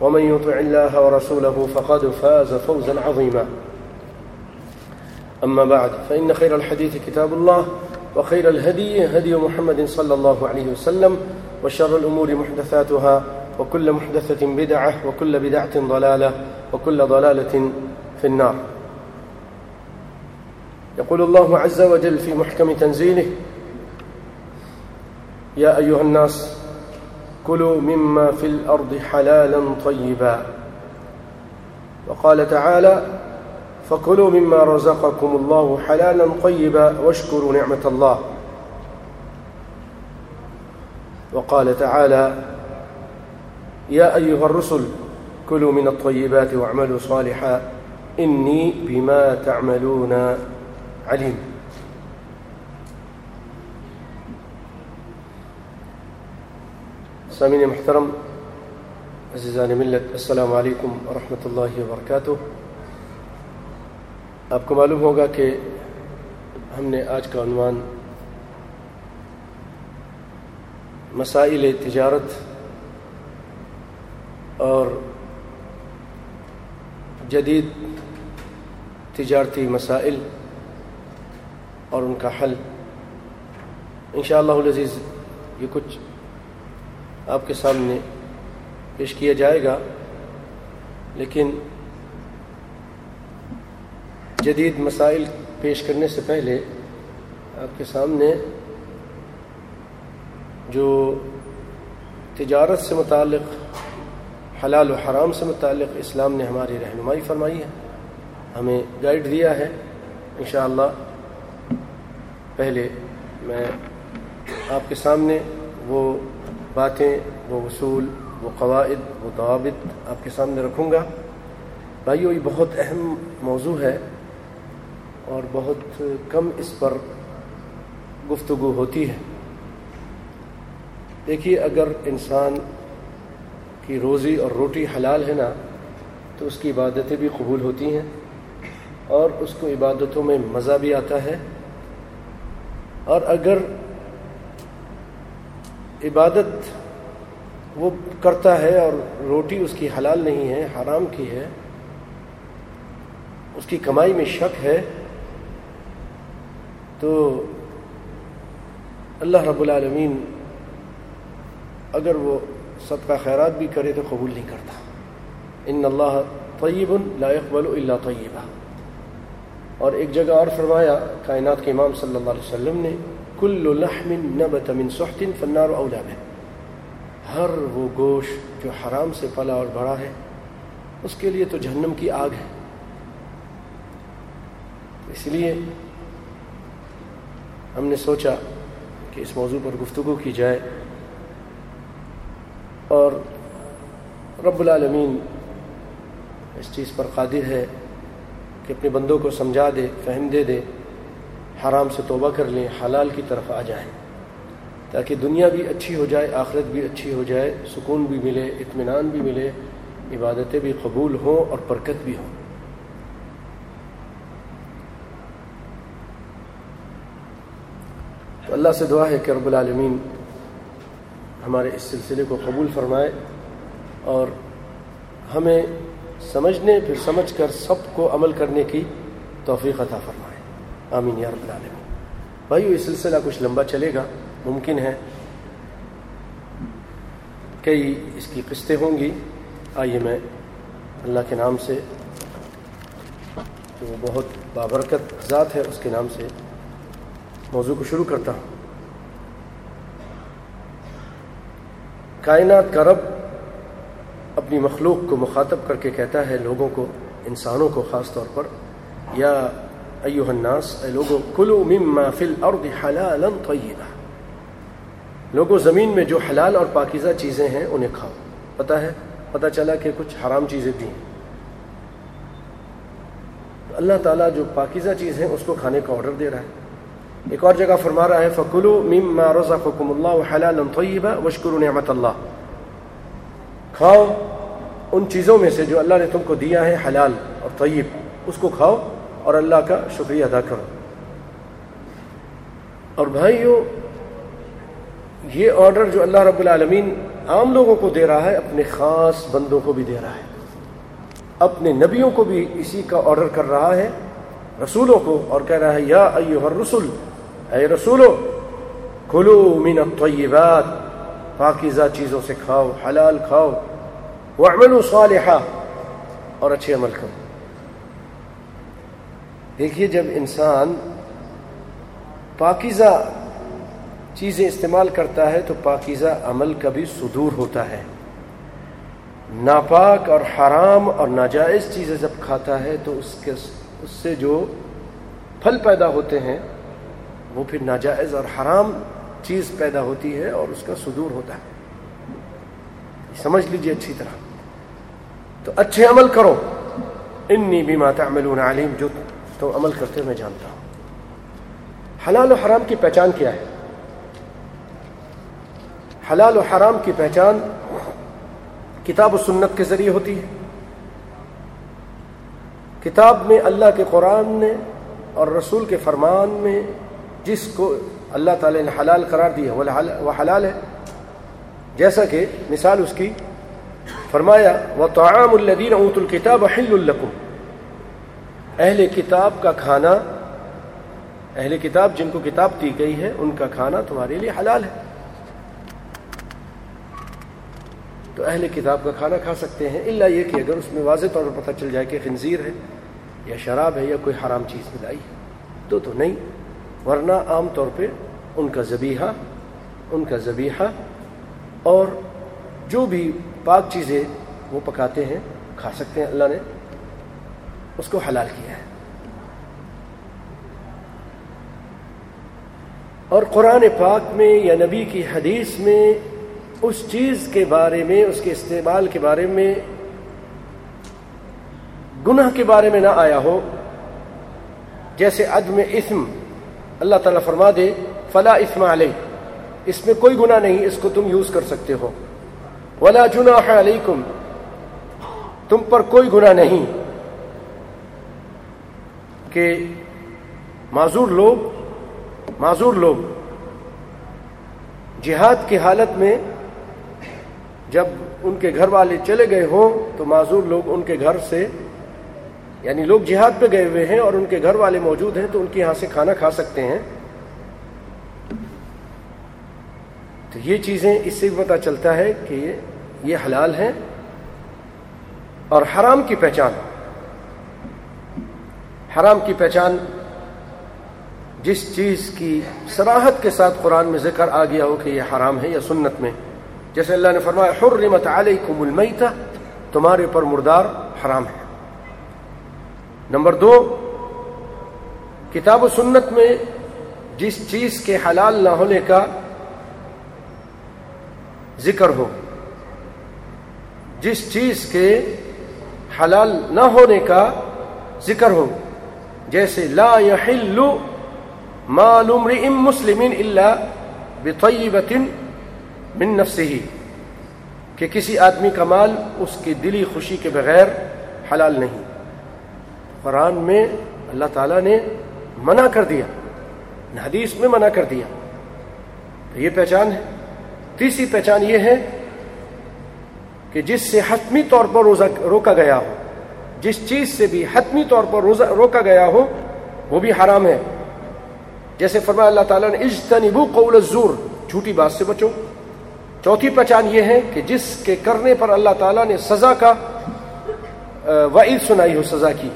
ومن يطع الله ورسوله فقد فاز فوزا عظيما. أما بعد فإن خير الحديث كتاب الله وخير الهدي هدي محمد صلى الله عليه وسلم وشر الأمور محدثاتها وكل محدثة بدعة وكل بدعة ضلالة وكل ضلالة في النار. يقول الله عز وجل في محكم تنزيله يا أيها الناس كلوا مما في الأرض حلالا طيبا. وقال تعالى فكلوا مما رزقكم الله حلالا طيبا واشكروا نعمة الله. وقال تعالى يا أيها الرسل كلوا من الطيبات واعملوا صالحا إني بما تعملون عليم. سامعین محترم، عزیزان ملت، السلام علیکم ورحمۃ اللہ وبرکاتہ۔ آپ کو معلوم ہوگا کہ ہم نے آج کا عنوان مسائل تجارت اور جدید تجارتی مسائل اور ان کا حل۔ انشاءاللہ العزیز یہ کچھ آپ کے سامنے پیش کیا جائے گا، لیکن جدید مسائل پیش کرنے سے پہلے آپ کے سامنے جو تجارت سے متعلق، حلال و حرام سے متعلق اسلام نے ہماری رہنمائی فرمائی ہے، ہمیں گائیڈ دیا ہے۔ انشاءاللہ پہلے میں آپ کے سامنے وہ باتیں، وہ اصول، وہ قواعد، وہ ضوابط آپ کے سامنے رکھوں گا۔ بھائیو، یہ بہت اہم موضوع ہے اور بہت کم اس پر گفتگو ہوتی ہے۔ دیکھیے، اگر انسان کی روزی اور روٹی حلال ہے نا، تو اس کی عبادتیں بھی قبول ہوتی ہیں اور اس کو عبادتوں میں مزہ بھی آتا ہے۔ اور اگر عبادت وہ کرتا ہے اور روٹی اس کی حلال نہیں ہے، حرام کی ہے، اس کی کمائی میں شک ہے، تو اللہ رب العالمین اگر وہ صدقہ خیرات بھی کرے تو قبول نہیں کرتا۔ ان اللہ طیب لا يقبل الا طیبہ۔ اور ایک جگہ اور فرمایا، کائنات کے امام صلی اللہ علیہ وسلم نے کل لحم نبت من سحت فالنار اولا به. ہر وہ گوشت جو حرام سے پلا اور بڑا ہے، اس کے لیے تو جہنم کی آگ ہے۔ اس لیے ہم نے سوچا کہ اس موضوع پر گفتگو کی جائے اور رب العالمین اس چیز پر قادر ہے کہ اپنے بندوں کو سمجھا دے، فہم دے دے۔ حرام سے توبہ کر لیں، حلال کی طرف آ جائیں۔ تاکہ دنیا بھی اچھی ہو جائے، آخرت بھی اچھی ہو جائے، سکون بھی ملے، اطمینان بھی ملے، عبادتیں بھی قبول ہوں اور برکت بھی ہوں۔ تو اللہ سے دعا ہے کہ رب العالمین ہمارے اس سلسلے کو قبول فرمائے اور ہمیں سمجھنے، پھر سمجھ کر سب کو عمل کرنے کی توفیق عطا فرمائے۔ آمین یا رب العالمین۔ بھائیو، یہ سلسلہ کچھ لمبا چلے گا، ممکن ہے کئی اس کی قسطیں ہوں گی۔ آئیے میں اللہ کے نام سے، جو بہت بابرکت ذات ہے، اس کے نام سے موضوع کو شروع کرتا ہوں۔ کائنات کا رب اپنی مخلوق کو مخاطب کر کے کہتا ہے، لوگوں کو، انسانوں کو، خاص طور پر، یا ایوہ الناس اے لوگو کلو مما فی الارض حلالا طیبا لوگوں زمین میں جو حلال اور پاکیزہ چیزیں ہیں، انہیں کھاؤ۔ پتہ ہے؟ پتہ چلا کہ کچھ حرام چیزیں بھی ہیں۔ اللہ تعالیٰ جو پاکیزہ چیز ہیں، اس کو کھانے کا آرڈر دے رہا ہے۔ ایک اور جگہ فرما رہا ہے فکلو مما رزقکم اللہ حلالا طیبا وشکروا نعمت اللہ کھاؤ ان چیزوں میں سے جو اللہ نے تم کو دیا ہے، حلال اور طیب۔ اس کو کھاؤ۔ اور اللہ کا شکریہ ادا کرو۔ اور بھائیو، یہ آرڈر جو اللہ رب العالمین عام لوگوں کو دے رہا ہے، اپنے خاص بندوں کو بھی دے رہا ہے۔ اپنے نبیوں کو بھی اسی کا آرڈر کر رہا ہے، رسولوں کو، اور کہہ رہا ہے، یا ایوہ الرسول اے رسولو، کلو من الطیبات، پاکیزہ چیزوں سے کھاؤ، حلال کھاؤ وعملوا صالحا، اور اچھے عمل کرو۔ دیکھیے جب انسان پاکیزہ چیزیں استعمال کرتا ہے تو پاکیزہ عمل کا بھی صدور ہوتا ہے۔ ناپاک اور حرام اور ناجائز چیزیں جب کھاتا ہے تو اس کے اس سے جو پھل پیدا ہوتے ہیں، وہ پھر ناجائز اور حرام چیز پیدا ہوتی ہے اور اس کا صدور ہوتا ہے۔ سمجھ لیجیے اچھی طرح۔ تو اچھے عمل کرو۔ انی بیما تعملون علیم، جو تو عمل کرتے میں جانتا ہوں۔ حلال و حرام کی پہچان کیا ہے؟ حلال و حرام کی پہچان کتاب و سنت کے ذریعے ہوتی ہے۔ کتاب میں اللہ کے قرآن نے اور رسول کے فرمان میں جس کو اللہ تعالی نے حلال قرار دیا، وہ حلال ہے۔ جیسا کہ مثال اس کی فرمایا وہ تعام الدین اونت الکتاب حل القم اہل کتاب کا کھانا، اہل کتاب جن کو کتاب دی گئی ہے، ان کا کھانا تمہارے لیے حلال ہے۔ تو اہل کتاب کا کھانا کھا سکتے ہیں اللہ یہ کہ اگر اس میں واضح طور پر پتہ چل جائے کہ خنزیر ہے، یا شراب ہے، یا کوئی حرام چیز ملائی ہے، تو تو نہیں، ورنہ عام طور پہ ان کا ذبیحہ، ان کا ذبیحہ، اور جو بھی پاک چیزیں وہ پکاتے ہیں، کھا سکتے ہیں، اللہ نے۔ اس کو حلال کیا ہے۔ اور قرآن پاک میں یا نبی کی حدیث میں اس چیز کے بارے میں، اس کے استعمال کے بارے میں گناہ کے بارے میں نہ آیا ہو۔ جیسے عدم اسم اللہ تعالیٰ فرما دے، فلا اسم علیہ اس میں کوئی گناہ نہیں، اس کو تم یوز کر سکتے ہو۔ ولا جناح علیکم۔ تم پر کوئی گناہ نہیں۔ کہ معذور لوگ معذور لوگ جہاد کی حالت میں جب ان کے گھر والے چلے گئے ہوں تو معذور لوگ ان کے گھر سے یعنی لوگ جہاد پہ گئے ہوئے ہیں اور ان کے گھر والے موجود ہیں تو ان کے یہاں سے کھانا کھا سکتے ہیں۔ تو یہ چیزیں اس سے بھی پتا چلتا ہے کہ یہ حلال ہیں اور حرام کی پہچان۔ حرام کی پہچان جس چیز کی سراحت کے ساتھ قرآن میں ذکر آ گیا ہو کہ یہ حرام ہے یا سنت میں، جیسے اللہ نے فرمایا، حرمت علیکم المیتہ تمہارے پر مردار حرام ہے۔ نمبر دو، کتاب و سنت میں جس چیز کے حلال نہ ہونے کا ذکر ہو، جس چیز کے حلال نہ ہونے کا ذکر ہو جیسے لا يحل مال امرئ مسلم الا بطیبت من نفسه کہ کسی آدمی کا مال اس کی دلی خوشی کے بغیر حلال نہیں۔ قرآن میں اللہ تعالیٰ نے منع کر دیا، حدیث میں منع کر دیا۔ تو یہ پہچان ہے۔ تیسری پہچان یہ ہے کہ جس سے حتمی طور پر روزہ روکا گیا ہو جس چیز سے بھی حتمی طور پر روکا گیا ہو، وہ بھی حرام ہے۔ جیسے فرمایا اللہ تعالیٰ نے، اجتنبو قول الزور، جھوٹی بات سے بچو۔ چوتھی پہچان یہ ہے کہ جس کے کرنے پر اللہ تعالیٰ نے سزا کا وعید سنائی ہو، سزا کی۔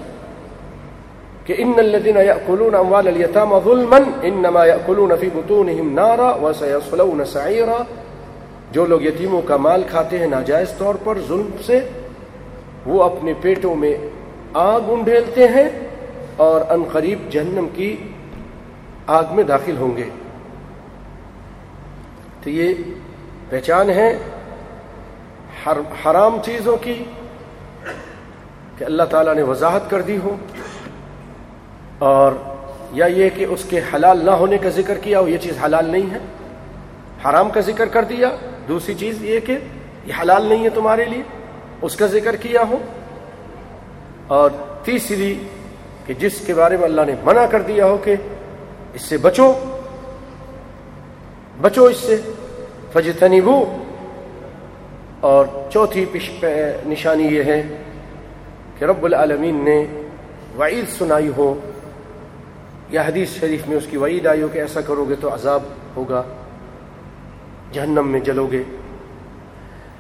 کہ ان الذين ياكلون اموال اليتامى ظلما انما ياكلون في بطونهم نارا وسيصلون سعيرا جو لوگ یتیموں کا مال کھاتے ہیں، ناجائز طور پر ظلم سے وہ اپنے پیٹوں میں آگ انڈھیلتے ہیں اور ان قریب جہنم کی آگ میں داخل ہوں گے۔ تو یہ پہچان ہے حرام چیزوں کی کہ اللہ تعالیٰ نے وضاحت کر دی ہو اور یا یہ کہ اس کے حلال نہ ہونے کا ذکر کیا ہو، یہ چیز حلال نہیں ہے۔ حرام کا ذکر کر دیا۔ دوسری چیز یہ کہ یہ حلال نہیں ہے تمہارے لیے۔ اس کا ذکر کیا ہو اور تیسری کہ جس کے بارے میں اللہ نے منع کر دیا ہو کہ اس سے بچو بچو اس سے فجتنبو اور چوتھی نشانی یہ ہے کہ رب العالمین نے وعید سنائی ہو۔ یا حدیث شریف میں اس کی وعید آئی ہو کہ ایسا کرو گے تو عذاب ہوگا، جہنم میں جلو گے۔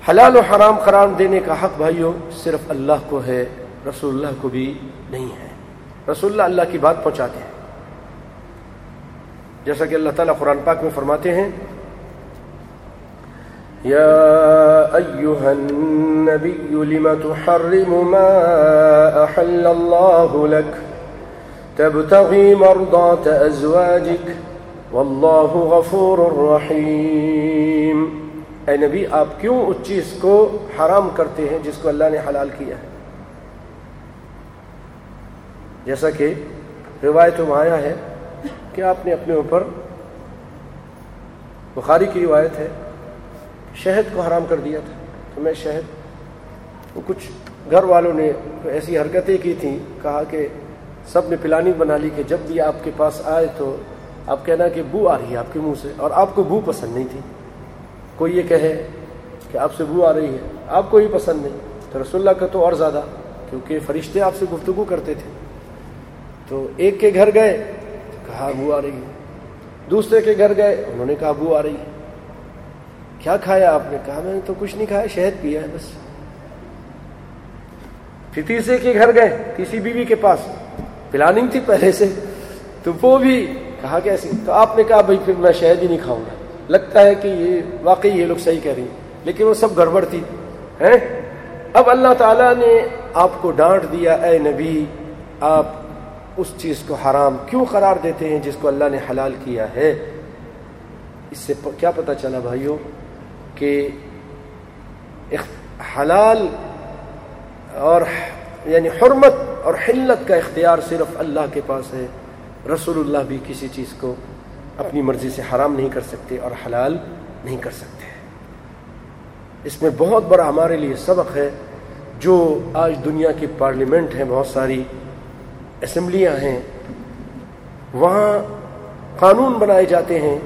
حلال و حرام قرار دینے کا حق بھائیو، صرف اللہ کو ہے، رسول اللہ کو بھی نہیں ہے۔ رسول اللہ اللہ کی بات پہنچاتے ہیں۔ جیسا کہ اللہ تعالیٰ قرآن پاک میں فرماتے ہیں، یا ایوہ النبی لما تحرم ما احل اللہ لک، تبتغی مرضات ازواجک، واللہ غفور الرحیم اے نبی، آپ کیوں اس چیز کو حرام کرتے ہیں جس کو اللہ نے حلال کیا ہے؟ جیسا کہ روایت میں آیا ہے کہ آپ نے اپنے اوپر، بخاری کی روایت ہے، شہد کو حرام کر دیا تھا۔ تو میں شہد کچھ گھر والوں نے ایسی حرکتیں کی تھیں، کہا کہ سب نے پلانی بنا لی کہ جب بھی آپ کے پاس آئے تو آپ کہنا کہ بو آ رہی ہے آپ کے منہ سے، اور آپ کو بو پسند نہیں تھی۔ کوئی یہ کہے کہ آپ سے بو آ رہی ہے، آپ کو ہی پسند نہیں۔ تو رسول اللہ کا تو اور زیادہ، کیونکہ فرشتے آپ سے گفتگو کرتے تھے۔ تو ایک کے گھر گئے کہا بو آ رہی ہے۔ دوسرے کے گھر گئے، انہوں نے کہا بو آ رہی ہے۔ کیا کھایا آپ نے؟ کہا میں نے تو کچھ نہیں کھایا، شہد پیا ہے بس۔ پھر تیسرے کے گھر گئے، تیسری بیوی کے پاس۔ پلاننگ تھی پہلے سے، تو وہ بھی کہا کیسی تو آپ نے کہا بھائی پھر میں شہد ہی نہیں کھاؤں گا۔ لگتا ہے کہ یہ واقعی یہ لوگ صحیح کہہ رہی ہیں، لیکن وہ سب گڑبڑ تھی اب اللہ تعالیٰ نے آپ کو ڈانٹ دیا، اے نبی، آپ اس چیز کو حرام کیوں قرار دیتے ہیں جس کو اللہ نے حلال کیا ہے؟ اس سے کیا پتا چلا بھائیوں کہ حلال اور یعنی حرمت اور حلت کا اختیار صرف اللہ کے پاس ہے، رسول اللہ بھی کسی چیز کو اپنی مرضی سے حرام نہیں کر سکتے اور حلال نہیں کر سکتے۔ اس میں بہت بڑا ہمارے لیے سبق ہے، جو آج دنیا کی پارلیمنٹ ہیں بہت ساری اسمبلیاں ہیں، وہاں قانون بنائے جاتے ہیں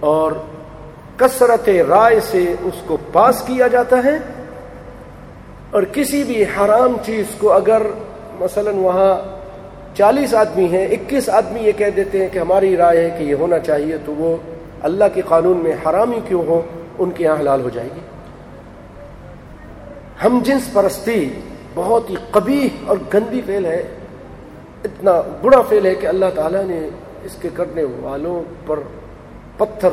اور کثرت رائے سے اس کو پاس کیا جاتا ہے۔ اور کسی بھی حرام چیز کو اگر مثلا وہاں چالیس آدمی ہیں، اکیس آدمی یہ کہہ دیتے ہیں کہ ہماری رائے ہے کہ یہ ہونا چاہیے تو وہ اللہ کے قانون میں حرامی کیوں ہو ان کے یہاں حلال ہو جائے گی۔ ہم جنس پرستی بہت ہی قبی اور گندی فیل ہے، اتنا برا فیل ہے کہ اللہ تعالیٰ نے اس کے کرنے والوں پر پتھر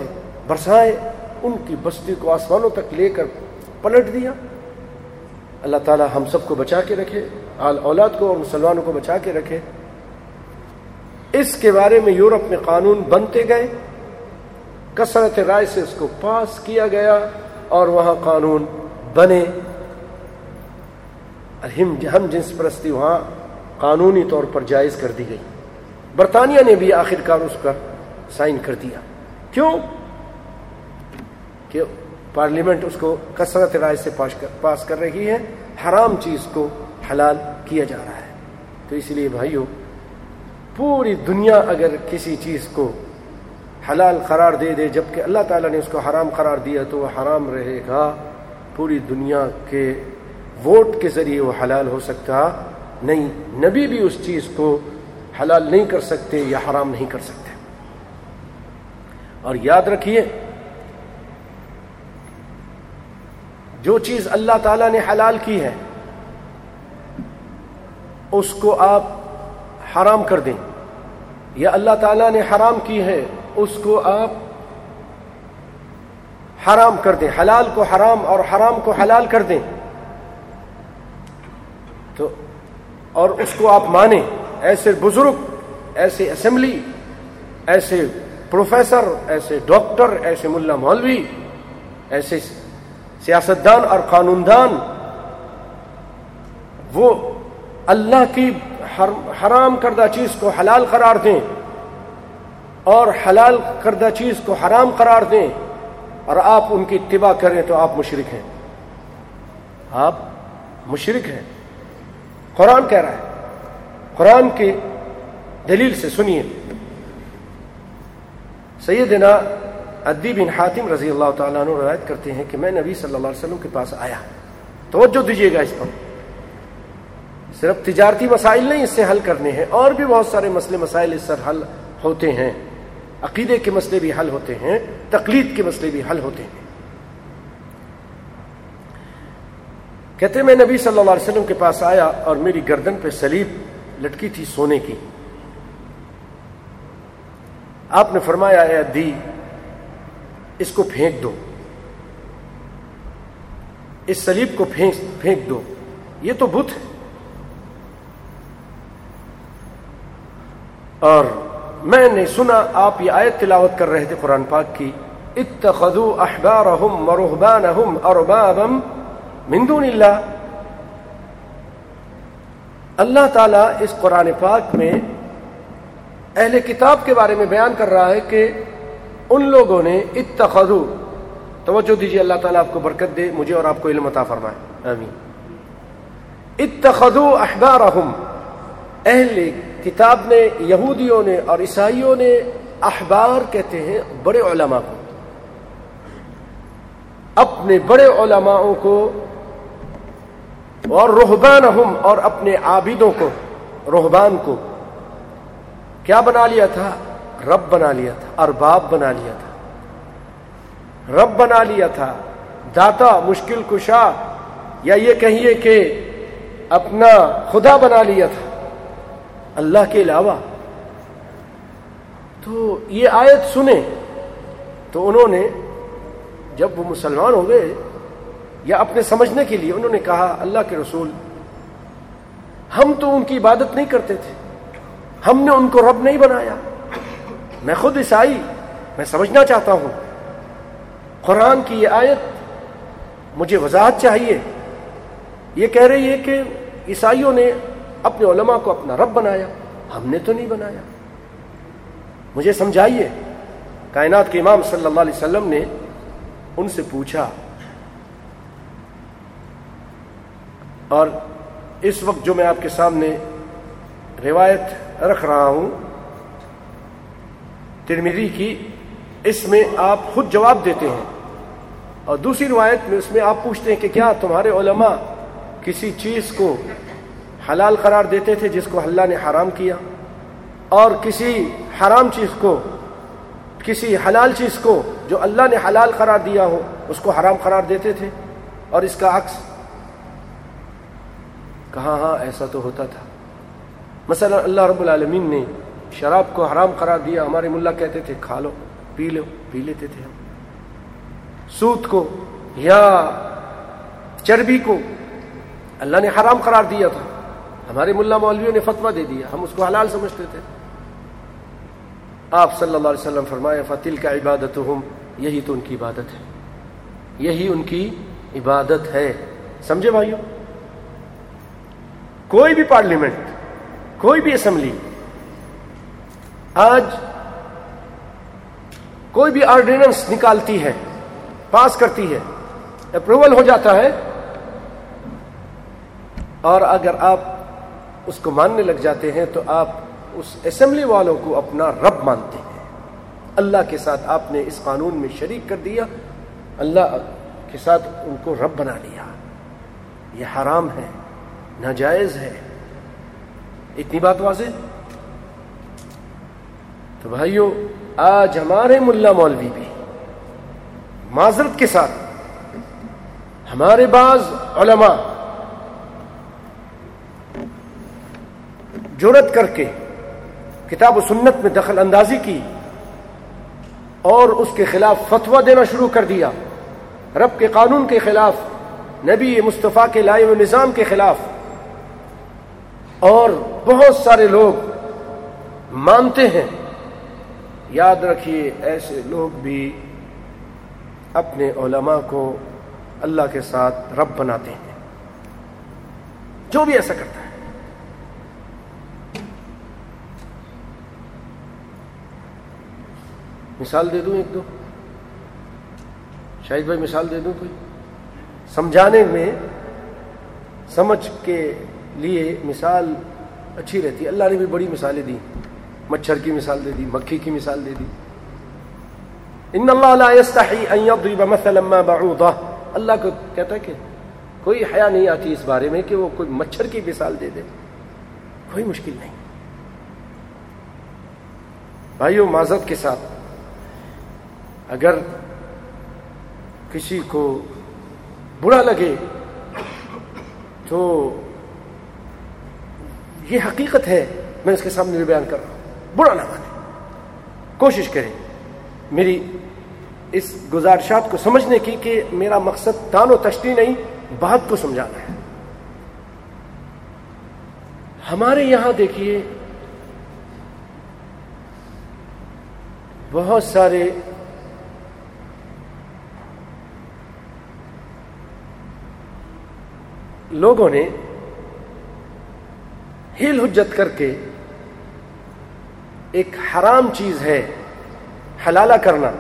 برسائے، ان کی بستی کو آسمانوں تک لے کر پلٹ دیا۔ اللہ تعالیٰ ہم سب کو بچا کے رکھے، آل اولاد کو اور مسلمانوں کو بچا کے رکھے۔ اس کے بارے میں یورپ میں قانون بنتے گئے، کثرت رائے سے اس کو پاس کیا گیا اور وہاں قانون بنے۔ ہم جنس پرستی وہاں قانونی طور پر جائز کر دی گئی۔ برطانیہ نے بھی آخر کار اس کا سائن کر دیا۔ کیوں؟ کہ پارلیمنٹ اس کو کثرت رائے سے پاس کر رہی ہے، حرام چیز کو حلال کیا جا رہا ہے۔ تو اس لیے بھائیوں پوری دنیا اگر کسی چیز کو حلال قرار دے دے، جبکہ اللہ تعالیٰ نے اس کو حرام قرار دیا تو وہ حرام رہے گا۔ پوری دنیا کے ووٹ کے ذریعے وہ حلال ہو سکتا نہیں۔ نبی بھی اس چیز کو حلال نہیں کر سکتے یا حرام نہیں کر سکتے۔ اور یاد رکھیے، جو چیز اللہ تعالیٰ نے حلال کی ہے، اس کو آپ حرام کر دیں۔ یا اللہ تعالیٰ نے حرام کی ہے، اس کو آپ حرام کر دیں۔ حلال کو حرام اور حرام کو حلال کر دیں۔ تو، اور اس کو آپ مانیں۔ ایسے بزرگ، ایسے اسمبلی، ایسے پروفیسر، ایسے ڈاکٹر، ایسے ملا مولوی، ایسے سیاستدان اور قانون دان وہ اللہ کی حرام کردہ چیز کو حلال قرار دیں اور حلال کردہ چیز کو حرام قرار دیں اور آپ ان کی اتباع کریں تو آپ مشرق ہیں۔ آپ مشرق ہیں۔ قرآن کہہ رہا ہے۔ قرآن کی دلیل سے سنیے۔ سیدنا ادی بن حاتم رضی اللہ تعالیٰ عنہ روایت کرتے ہیں کہ میں نبی صلی اللہ علیہ وسلم کے پاس آیا۔ توجہ دیجیے گا اس پر۔ صرف تجارتی مسائل نہیں، اس سے حل کرنے ہیں۔ اور بھی بہت سارے مسئلے، مسائل اس سے حل ہوتے ہیں۔ عقیدے کے مسئلے بھی حل ہوتے ہیں، تقلید کے مسئلے بھی حل ہوتے ہیں۔ کہتے میں نبی صلی اللہ علیہ وسلم کے پاس آیا اور میری گردن پہ سلیب لٹکی تھی سونے کی۔ آپ نے فرمایا، اے دی اس کو پھینک دو۔ اس سلیب کو پھینک دو۔ یہ تو بت ہے۔ اور میں نے سنا آپ یہ آیت تلاوت کر رہے تھے قرآن پاک کی، اتخذوا احبارهم ورهبانهم اربابا من دون اللہ۔ اللہ تعالیٰ اس قرآن پاک میں اہل کتاب کے بارے میں بیان کر رہا ہے کہ ان لوگوں نے اتخذو توجہ دیجیے اللہ تعالیٰ آپ کو برکت دے، مجھے اور آپ کو علم عطا فرمائے۔ آمین۔ اتخذو احبارهم، اہل کتاب نے یہودیوں نے اور عیسائیوں نے احبار کہتے ہیں بڑے علماء کو۔ اپنے بڑے علماؤں کو اور روحبان اور اپنے عابدوں کو روحبان کو۔ کیا بنا لیا تھا؟ رب بنا لیا تھا، ارباب بنا لیا تھا۔ رب بنا لیا تھا، داتا، مشکل کشا، یا یہ کہیے کہ اپنا خدا بنا لیا تھا۔ اللہ کے علاوہ۔ تو یہ آیت سنیں تو انہوں نے جب وہ مسلمان ہو گئے یا اپنے سمجھنے کے لیے انہوں نے کہا، اللہ کے رسول، ہم تو ان کی عبادت نہیں کرتے تھے۔ ہم نے ان کو رب نہیں بنایا۔ میں خود عیسائی، میں سمجھنا چاہتا ہوں۔ قرآن کی یہ آیت مجھے وضاحت چاہیے۔ یہ کہہ رہی ہے کہ عیسائیوں نے اپنے علماء کو اپنا رب بنایا۔ ہم نے تو نہیں بنایا۔ مجھے سمجھائیے، کائنات کے امام صلی اللہ علیہ وسلم نے ان سے پوچھا۔ اور اس وقت جو میں آپ کے سامنے روایت رکھ رہا ہوں ترمیری کی، اس میں آپ خود جواب دیتے ہیں۔ اور دوسری روایت میں اس میں آپ پوچھتے ہیں کہ کیا تمہارے علماء کسی چیز کو حلال قرار دیتے تھے جس کو اللہ نے حرام کیا اور کسی حرام چیز کو، کسی حلال چیز کو جو اللہ نے حلال قرار دیا ہو، اس کو حرام قرار دیتے تھے اور اس کا عکس کہاں ہاں ایسا تو ہوتا تھا۔ مثلا اللہ رب العالمین نے شراب کو حرام قرار دیا، ہمارے ملا کہتے تھے، کھا لو، پی لو، پی لیتے تھے ہم۔ سوت کو یا چربی کو اللہ نے حرام قرار دیا تھا۔ ہمارے ملا مولویوں نے فتوا دے دیا، ہم اس کو حلال سمجھتے تھے۔ آپ صلی اللہ علیہ وسلم فرمایا فتل کا عبادت ہوں یہی تو ان کی عبادت ہے۔ یہی ان کی عبادت ہے۔ سمجھے بھائیو؟ کوئی بھی پارلیمنٹ، کوئی بھی اسمبلی، آج کوئی بھی آرڈیننس نکالتی ہے، پاس کرتی ہے، اپروول ہو جاتا ہے۔ اور اگر آپ اس کو ماننے لگ جاتے ہیں تو آپ اس اسمبلی والوں کو اپنا رب مانتے ہیں۔ اللہ کے ساتھ آپ نے اس قانون میں شریک کر دیا۔ اللہ کے ساتھ ان کو رب بنا لیا۔ یہ حرام ہے، ناجائز ہے۔ اتنی بات واضح؟ تو بھائیو، آج ہمارے ملا مولوی بھی معذرت کے ساتھ ہمارے بعض علماء جرت کر کے کتاب و سنت میں دخل اندازی کی اور اس کے خلاف فتویٰ دینا شروع کر دیا۔ رب کے قانون کے خلاف، نبی مصطفیٰ کے لائے و نظام کے خلاف۔ اور بہت سارے لوگ مانتے ہیں۔ یاد رکھیے، ایسے لوگ بھی اپنے علماء کو اللہ کے ساتھ رب بناتے ہیں۔ جو بھی ایسا کرتا ہے۔ مثال دے دوں ایک دو۔ شاہد بھائی مثال دے دوں کوئی۔ سمجھانے میں، سمجھ کے لیے مثال اچھی رہتی۔ ہے اللہ نے بھی بڑی مثالیں دی مچھر کی مثال دے دی، مکھی کی مثال دے دی۔ ان اللہ لا يستحي ان يضرب مثلا ما بعوضه اللہ کو کہتا ہے کہ کوئی حیا نہیں آتی اس بارے میں کہ وہ کوئی مچھر کی مثال دے دے۔ کوئی مشکل نہیں۔ بھائیو، معذرت کے ساتھ۔ اگر کسی کو برا لگے تو یہ حقیقت ہے، میں اس کے سامنے بیان کر رہا ہوں۔ برا نہ مانے۔ کوشش کریں۔ میری اس گزارشات کو سمجھنے کی کہ میرا مقصد تان و تشتی نہیں بات کو سمجھانا ہے۔ ہمارے یہاں دیکھیے، بہت سارے لوگوں نے ہل حجت کر کے ایک حرام چیز ہے، حلالہ کرنا۔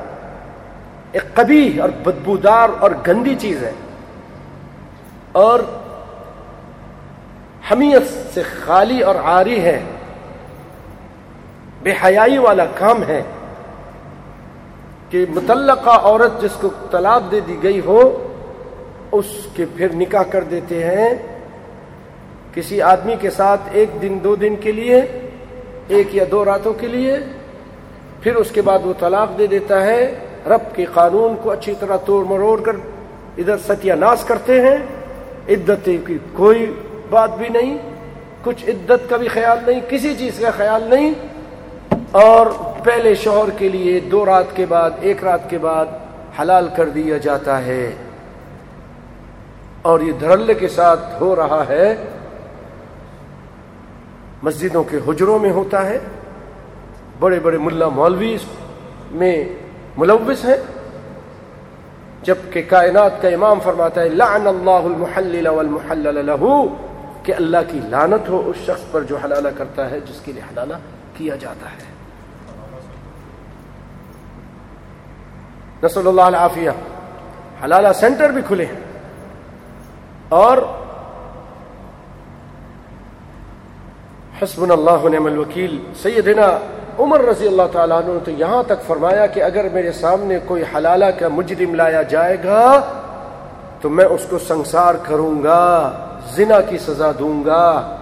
ایک کبھی اور بدبودار اور گندی چیز ہے۔ اور حمیت سے خالی اور عاری ہے۔ بے حیائی والا کام ہے کہ متعلقہ عورت جس کو طلاق دے دی گئی ہو اس کے پھر نکاح کر دیتے ہیں کسی آدمی کے ساتھ ایک دن، دو دن کے لیے، ایک یا دو راتوں کے لیے، پھر اس کے بعد وہ طلاق دے دیتا ہے۔ رب کے قانون کو اچھی طرح توڑ مروڑ کر ادھر ستیہ ناس کرتے ہیں۔ عدت کی کوئی بات بھی نہیں، کچھ عدت کا بھی خیال نہیں، کسی چیز کا خیال نہیں۔ اور پہلے شوہر کے لیے دو رات کے بعد، ایک رات کے بعد حلال کر دیا جاتا ہے۔ اور یہ دھرلے کے ساتھ ہو رہا ہے، مسجدوں کے حجروں میں ہوتا ہے، بڑے بڑے ملا مولوی میں ملوث ہیں، جبکہ کائنات کا امام فرماتا ہے، لعن اللہ المحلل والمحلل له، کہ اللہ کی لانت ہو اس شخص پر جو حلالہ کرتا ہے، جس کے لیے حلالہ کیا جاتا ہے۔ نصل اللہ العافیہ۔ حلالہ سینٹر بھی کھلے ہیں۔ اور حسب اللہ نعم الوکیل سیدنا عمر رضی اللہ تعالیٰ عنہ نے تو یہاں تک فرمایا کہ اگر میرے سامنے کوئی حلالہ کا مجرم لایا جائے گا تو میں اس کو سنسار کروں گا، زنا کی سزا دوں گا۔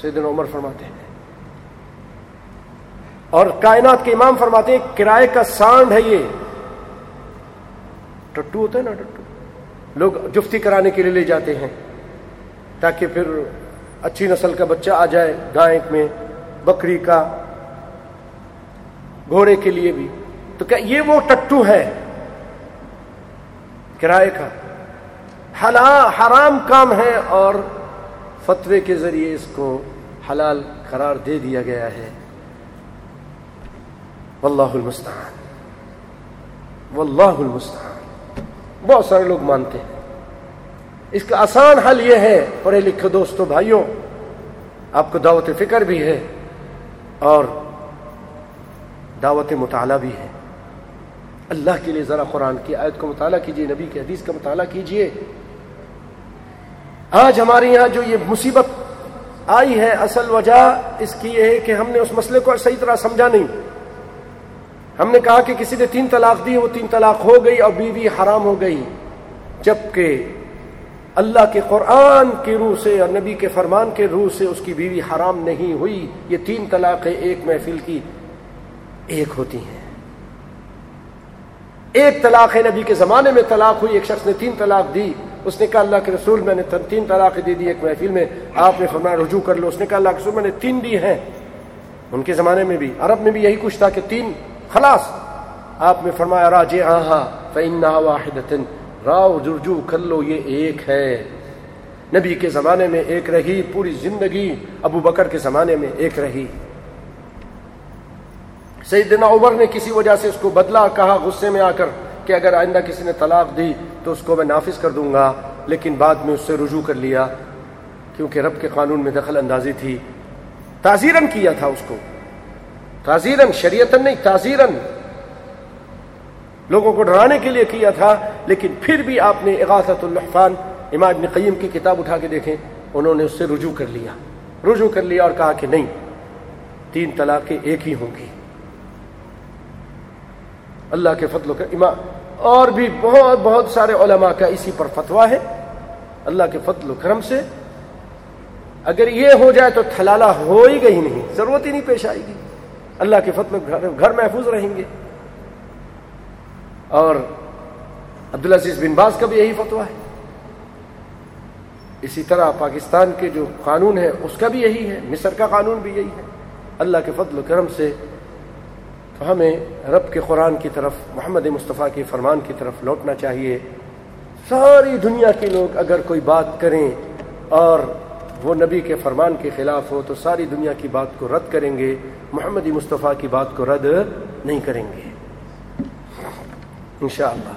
سیدنا عمر فرماتے ہیں۔ اور کائنات کے امام فرماتے ہیں، کرائے کا سانڈ ہے یہ۔ ٹٹو ہوتا ہے نا، ٹٹو۔ لوگ جفتی کرانے کے لیے لے جاتے ہیں تاکہ پھر اچھی نسل کا بچہ آ جائے گائے میں، بکری کا، گھوڑے کے لیے بھی۔ تو کیا یہ وہ ٹٹو ہے؟ کرائے کا۔ حلا، حرام کام ہے اور فتوے کے ذریعے اس کو حلال قرار دے دیا گیا ہے۔ واللہ المستعان۔ واللہ المستعان۔ بہت سارے لوگ مانتے ہیں۔ اس کا آسان حل یہ ہے، پڑھے لکھے دوستوں بھائیوں آپ کو دعوت فکر بھی ہے اور دعوت مطالعہ بھی ہے۔ اللہ کے لیے ذرا قرآن کی آیت کو مطالعہ کیجیے نبی کی حدیث کا مطالعہ کیجیے آج ہمارے یہاں جو یہ مصیبت آئی ہے، اصل وجہ اس کی یہ ہے کہ ہم نے اس مسئلے کو صحیح طرح سمجھا نہیں۔ ہم نے کہا کہ کسی نے تین طلاق دی، وہ تین طلاق ہو گئی اور بیوی حرام ہو گئی۔ جبکہ اللہ کے قرآن کی روح سے اور نبی کے فرمان کے روح سے اس کی بیوی حرام نہیں ہوئی۔ یہ تین طلاقیں ایک محفل کی ایک ہوتی ہیں۔ ایک طلاق ہے نبی کے زمانے میں طلاق ہوئی، ایک شخص نے تین طلاق دی۔ اس نے کہا اللہ کے رسول، میں نے تین طلاق دے دی ایک محفل میں۔ آپ نے فرمایا رجوع کر لو۔ اس نے کہا اللہ کے رسول، میں نے تین دی ہیں۔ ان کے زمانے میں بھی، عرب میں بھی یہی کچھ تھا کہ تین خلاص، آپ نے فرمایا راج آہا فإنها واحدة۔ راؤ رجوع کر لو یہ ایک ہے۔ نبی کے زمانے میں ایک رہی، پوری زندگی ابو بکر کے زمانے میں ایک رہی۔ سیدنا عمر نے کسی وجہ سے اس کو بدلا کہا، غصے میں آ کر کہ اگر آئندہ کسی نے طلاق دی تو اس کو میں نافذ کر دوں گا، لیکن بعد میں اس سے رجوع کر لیا، کیونکہ رب کے قانون میں دخل اندازی تھی۔ تعزیرن کیا تھا اس کو۔ تعزیرن شریعتن نہیں تعزیرن لوگوں کو ڈرانے کے لیے کیا تھا، لیکن پھر بھی آپ نے اغاثت الحفان، امام ابن قیم کی کتاب اٹھا کے دیکھیں، انہوں نے اس سے رجوع کر لیا۔ رجوع کر لیا اور کہا کہ نہیں، تین طلاقیں ایک ہی ہوں گی۔ اللہ کے فضل و امام، اور بھی بہت بہت سارے علماء کا اسی پر فتوا ہے۔ اللہ کے فضل و کرم سے، اگر یہ ہو جائے تو تھلالہ ہو ہی گئی نہیں، ضرورت ہی نہیں پیش آئے گی۔ اللہ کے فتل گھر محفوظ رہیں گے۔ اور عبدالعزیز بن باز کا بھی یہی فتوا ہے۔ اسی طرح پاکستان کے جو قانون ہے، اس کا بھی یہی ہے۔ مصر کا قانون بھی یہی ہے۔ اللہ کے فضل و کرم سے تو ہمیں رب کے قرآن کی طرف، محمد مصطفیٰ کے فرمان کی طرف لوٹنا چاہیے۔ ساری دنیا کے لوگ اگر کوئی بات کریں اور وہ نبی کے فرمان کے خلاف ہو تو ساری دنیا کی بات کو رد کریں گے، محمد مصطفیٰ کی بات کو رد نہیں کریں گے۔ انشاءاللہ۔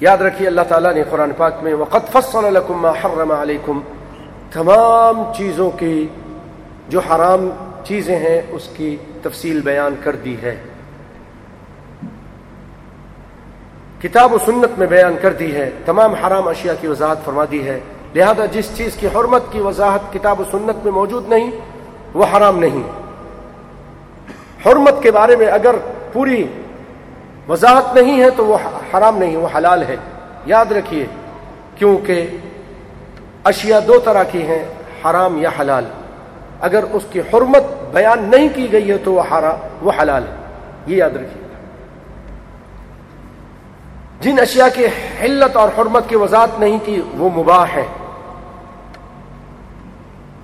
یاد رکھیے اللہ تعالیٰ نے قرآن پاک میں وقت فصل ما حرم علیکم تمام چیزوں کی جو حرام چیزیں ہیں اس کی تفصیل بیان کر دی ہے۔ کتاب و سنت میں بیان کر دی ہے، تمام حرام اشیاء کی وضاحت فرما دی ہے۔ لہذا جس چیز کی حرمت کی وضاحت کتاب و سنت میں موجود نہیں، وہ حرام نہیں۔ حرمت کے بارے میں اگر پوری وضاحت نہیں ہے تو وہ حرام نہیں، وہ حلال ہے۔ یاد رکھیے، کیونکہ اشیاء دو طرح کی ہیں، حرام یا حلال۔ اگر اس کی حرمت بیان نہیں کی گئی ہے تو وہ حرام وہ حلال ہے۔ یہ یاد رکھیے۔ جن اشیاء کی حلت اور حرمت کی وضاحت نہیں کی، وہ مباح ہے۔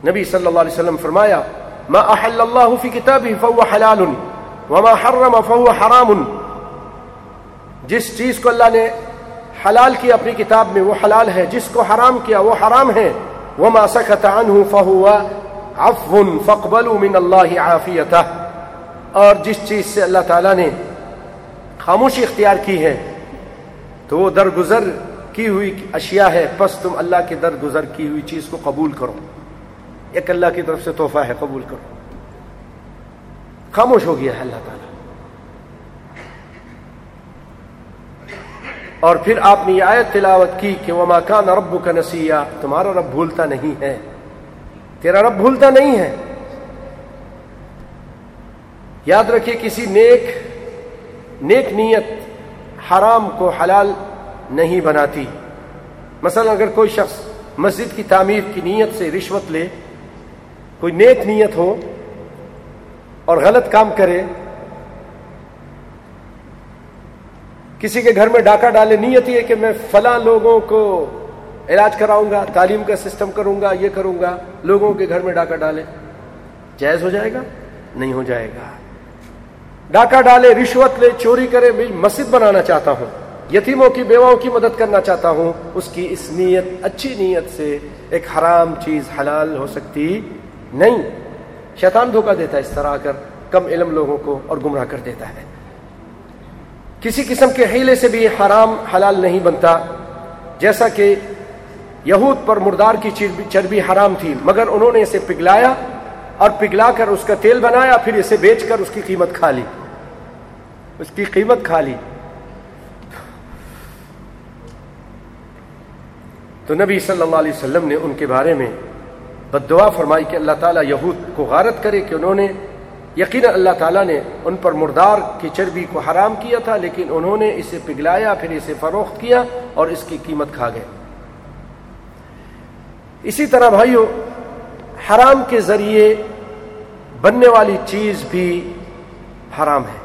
نبی صلی اللہ علیہ وسلم فرمایا، ما احل اللہ فی کتابی فهو حلال وما حرم فهو حرام جس چیز کو اللہ نے حلال کیا اپنی کتاب میں وہ حلال ہے، جس کو حرام کیا وہ حرام ہے وما سکت عنہ فهو عفو فاقبلوا من اللہ عافیتہ. اور جس چیز سے اللہ تعالیٰ نے خاموشی اختیار کی ہے، تو وہ درگزر کی ہوئی اشیاء ہے، پس تم اللہ کے درگزر کی ہوئی چیز کو قبول کرو۔ ایک اللہ کی طرف سے تحفہ ہے، قبول کرو۔ خاموش ہو گیا ہے اللہ تعالیٰ۔ اور پھر آپ نے یہ آیت تلاوت کی کہ وہ ماکان رب کا نسیہ تمہارا رب بھولتا نہیں ہے۔ تیرا رب بھولتا نہیں ہے۔ یاد رکھیے کسی نیک نیک نیت حرام کو حلال نہیں بناتی۔ مثلا اگر کوئی شخص مسجد کی تعمیر کی نیت سے رشوت لے کوئی نیک نیت ہو اور غلط کام کرے، کسی کے گھر میں ڈاکہ ڈالے، نیت یہ کہ میں فلاں لوگوں کو علاج کراؤں گا، تعلیم کا سسٹم کروں گا، یہ کروں گا، لوگوں کے گھر میں ڈاکہ ڈالے، جائز ہو جائے گا؟ نہیں ہو جائے گا۔ ڈاکہ ڈالے، رشوت لے، چوری کرے، میں مسجد بنانا چاہتا ہوں، یتیموں کی بیواؤں کی مدد کرنا چاہتا ہوں، اس کی اس نیت، اچھی نیت سے ایک حرام چیز حلال ہو سکتی نہیں، شیطان دھوکہ دیتا ہے اس طرح آ کر، کم علم لوگوں کو اور گمراہ کر دیتا ہے۔ کسی قسم کے حیلے سے بھی حرام، حلال نہیں بنتا، جیسا کہ یہود پر مردار کی چربی حرام تھی، مگر انہوں نے اسے پگلایا اور پگلا کر اس کا تیل بنایا، پھر اسے بیچ کر اس کی قیمت کھا لی۔ اس کی قیمت کھا لی۔ تو نبی صلی اللہ علیہ وسلم نے ان کے بارے میں بد دعا فرمائی کہ اللہ تعالیٰ یہود کو غارت کرے کہ انہوں نے یقین اللہ تعالیٰ نے ان پر مردار کی چربی کو حرام کیا تھا، لیکن انہوں نے اسے پگلایا پھر اسے فروخت کیا اور اس کی قیمت کھا گئے۔ اسی طرح بھائیو، حرام کے ذریعے بننے والی چیز بھی حرام ہے۔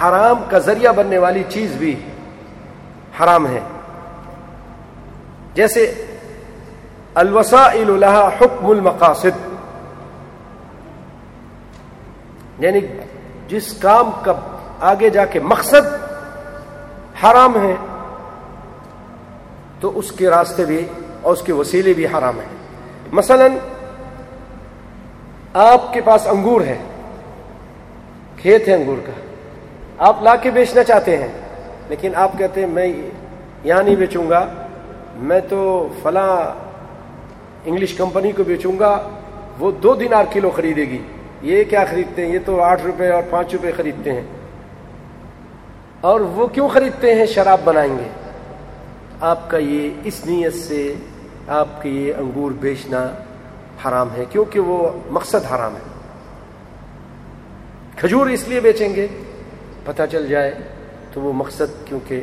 حرام کا ذریعہ بننے والی چیز بھی حرام ہے۔ جیسے الوسائل لها حکم المقاصد. یعنی جس کام کا آگے جا کے مقصد حرام ہے، تو اس کے راستے بھی اور اس کے وسیلے بھی حرام ہیں۔ مثلا آپ کے پاس انگور ہے، کھیت ہے انگور کا، آپ لا کے بیچنا چاہتے ہیں، لیکن آپ کہتے ہیں میں یہاں نہیں بیچوں گا، میں تو فلاں انگلش کمپنی کو بیچوں گا، وہ دو دن آر کلو خریدے گی۔ یہ کیا خریدتے ہیں؟ یہ تو آٹھ روپے اور پانچ روپے خریدتے ہیں۔ اور وہ کیوں خریدتے ہیں؟ شراب بنائیں گے۔ آپ کا یہ اس نیت سے آپ کے یہ انگور بیچنا حرام ہے، کیونکہ وہ مقصد حرام ہے۔ کھجور اس لیے بیچیں گے، پتہ چل جائے تو وہ مقصد، کیونکہ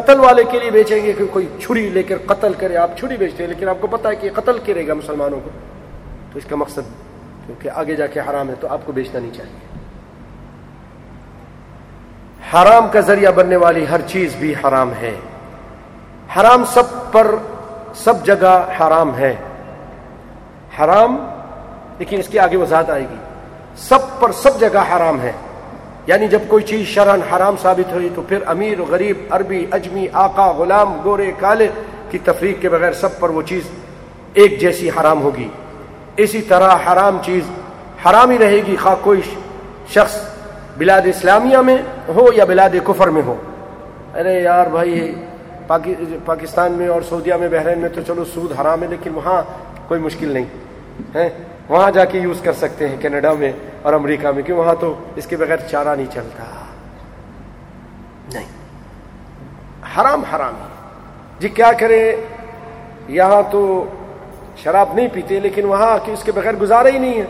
قتل والے کے لیے بیچیں گے کہ کوئی چھری لے کر قتل کرے، آپ چھری بیچتے ہیں، لیکن آپ کو پتا ہے کہ قتل کرے گا مسلمانوں کو۔ تو اس کا مقصد، کیونکہ آگے جا کے حرام ہے، تو آپ کو بیچنا نہیں چاہیے۔ حرام کا ذریعہ بننے والی ہر چیز بھی حرام ہے۔ حرام سب پر سب جگہ حرام ہے۔ حرام، لیکن اس کی آگے وضاحت آئے گی۔ سب پر سب جگہ حرام ہے۔ یعنی جب کوئی چیز شرن حرام ثابت ہوئی تو پھر امیر، غریب، عربی، اجمی، آقا، غلام، گورے، کالے کی تفریق کے بغیر سب پر وہ چیز ایک جیسی حرام ہوگی۔ اسی طرح حرام چیز حرام ہی رہے گی، خواہ کوئی شخص بلاد اسلامیہ میں ہو یا بلاد کفر میں ہو۔ ارے یار بھائی پاکستان میں اور سعودیہ میں، بحرین میں تو چلو سود حرام ہے، لیکن وہاں کوئی مشکل نہیں۔ ہے وہاں جا کے یوز کر سکتے ہیں کینیڈا میں اور امریکہ میں، کہ وہاں تو اس کے بغیر چارہ نہیں چلتا۔ نہیں۔ حرام حرام۔ جی کیا کرے یہاں تو شراب نہیں پیتے، لیکن وہاں کہ اس کے بغیر گزارا ہی نہیں ہے۔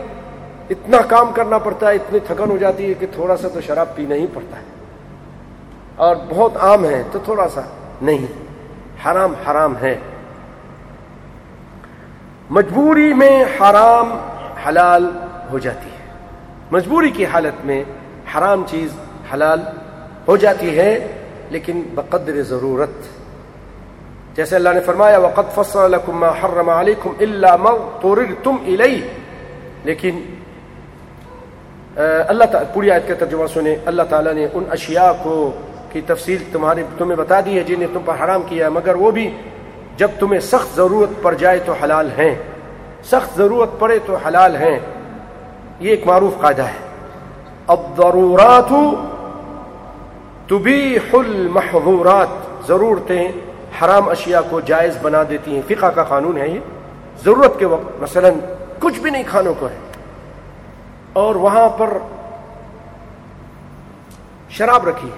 اتنا کام کرنا پڑتا ہے، اتنی تھکن ہو جاتی ہے کہ تھوڑا سا تو شراب پینا ہی پڑتا ہے۔ اور بہت عام ہے تو تھوڑا سا۔ نہیں۔ حرام حرام ہے۔ مجبوری میں حرام حلال ہو جاتی ہے۔ مجبوری کی حالت میں حرام چیز حلال ہو جاتی ہے، لیکن بقدر ضرورت۔ جیسے اللہ نے فرمایا وقت فصل ما حرم عليكم الا ما اضطررتم اليه لیکن اللہ تعالی پوری آیت کا ترجمہ سنے اللہ تعالیٰ نے ان اشیاء کو کی تفصیل تمہاری تمہیں بتا دی ہے جنہیں تم پر حرام کیا، مگر وہ بھی جب تمہیں سخت ضرورت پڑ جائے تو حلال ہیں۔ سخت ضرورت پڑے تو حلال ہیں۔ یہ ایک معروف قاعدہ ہے۔ اب ضرورات تبیح المحظورات۔ ضرورتیں حرام اشیاء کو جائز بنا دیتی ہیں۔ فقہ کا قانون ہے یہ۔ ضرورت کے وقت مثلا کچھ بھی نہیں کھانوں کو ہے۔ اور وہاں پر شراب رکھی ہے۔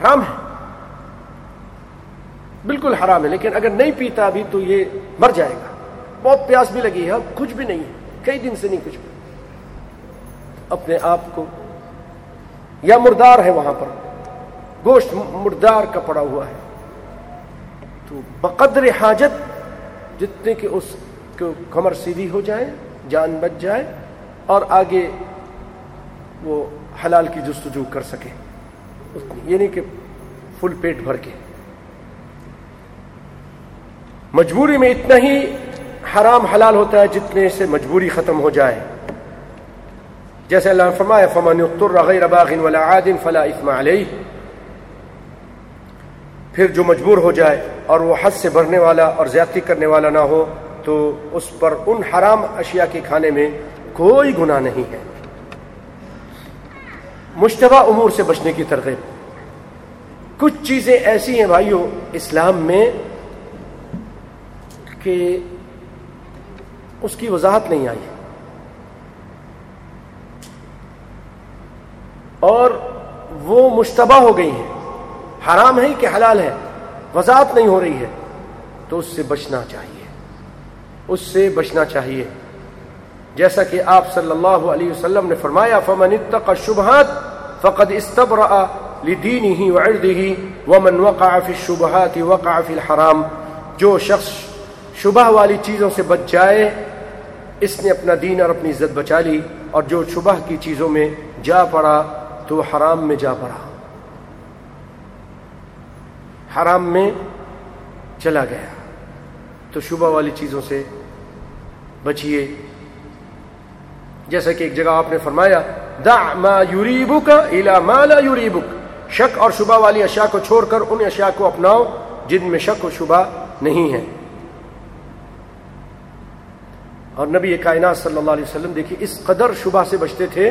حرام ہے۔ بالکل حرام ہے، لیکن اگر نہیں پیتا ابھی تو یہ مر جائے گا۔ بہت پیاس بھی لگی ہے کچھ بھی نہیں ہے۔ کئی دن سے نہیں کچھ بھی۔ اپنے آپ کو، یا مردار ہے وہاں پر۔ گوشت مردار کا پڑا ہوا ہے۔ تو بقدر حاجت جتنے کہ اس کو کمر سیدھی ہو جائے، جان بچ جائے، اور آگے وہ حلال کی جستجو کر سکے۔ یعنی کہ فل پیٹ بھر کے۔ مجبوری میں اتنا ہی حرام حلال ہوتا ہے جتنے سے مجبوری ختم ہو جائے۔ جیسے اللہ نے فرمایا، فمن اضطر غیر باغ ولا عاد فلا اثم علیہ پھر جو مجبور ہو جائے اور وہ حد سے بھرنے والا اور زیادتی کرنے والا نہ ہو، تو اس پر ان حرام اشیاء کے کھانے میں کوئی گناہ نہیں ہے۔ مشتبہ امور سے بچنے کی ترغیب۔ کچھ چیزیں ایسی ہیں بھائیوں اسلام میں کہ اس کی وضاحت نہیں آئی۔ اور وہ مشتبہ ہو گئی ہیں۔ حرام ہے کہ حلال ہے، وضاحت نہیں ہو رہی ہے۔ تو اس سے بچنا چاہیے۔ اس سے بچنا چاہیے۔ جیسا کہ آپ صلی اللہ علیہ وسلم نے فرمایا، فمن اتقى الشبهات فقد استبرأ لدينه وعرضه ومن وقع في الشبهات وقع في الحرام۔ جو شخص شبہ والی چیزوں سے بچ جائے، اس نے اپنا دین اور اپنی عزت بچا لی، اور جو شبہ کی چیزوں میں جا پڑا تو حرام میں جا پڑا۔ حرام میں چلا گیا۔ تو شبہ والی چیزوں سے بچیے جیسا کہ ایک جگہ آپ نے فرمایا دا ما یوریبک الا ما لا یوریبک شک اور شبہ والی اشیاء کو چھوڑ کر ان اشیاء کو اپناؤ جن میں شک و شبہ نہیں ہے۔ اور نبی کائنات صلی اللہ علیہ وسلم دیکھیے، اس قدر شبہ سے بچتے تھے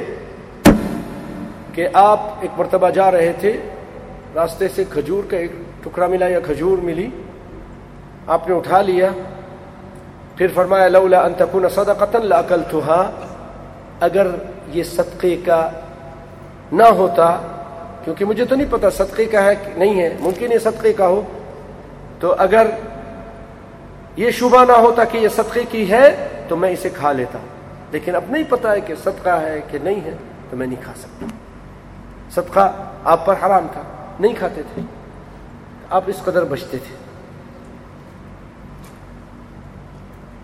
کہ آپ ایک مرتبہ جا رہے تھے، راستے سے کھجور کا ایک ٹکڑا ملا یا کھجور ملی، آپ نے اٹھا لیا، پھر فرمایا، لولا ان تكون صدقه لاكلتها اگر یہ صدقے کا نہ ہوتا، کیونکہ مجھے تو نہیں پتا صدقے کا ہے کہ نہیں ہے، ممکن یہ صدقے کا ہو، تو اگر یہ شبہ نہ ہوتا کہ یہ صدقے کی ہے تو میں اسے کھا لیتا لیکن اب نہیں پتا ہے کہ صدقہ ہے کہ نہیں ہے، تو میں نہیں کھا سکتا۔ صدقہ آپ پر حرام تھا، نہیں کھاتے تھے۔ آپ اس قدر بچتے تھے۔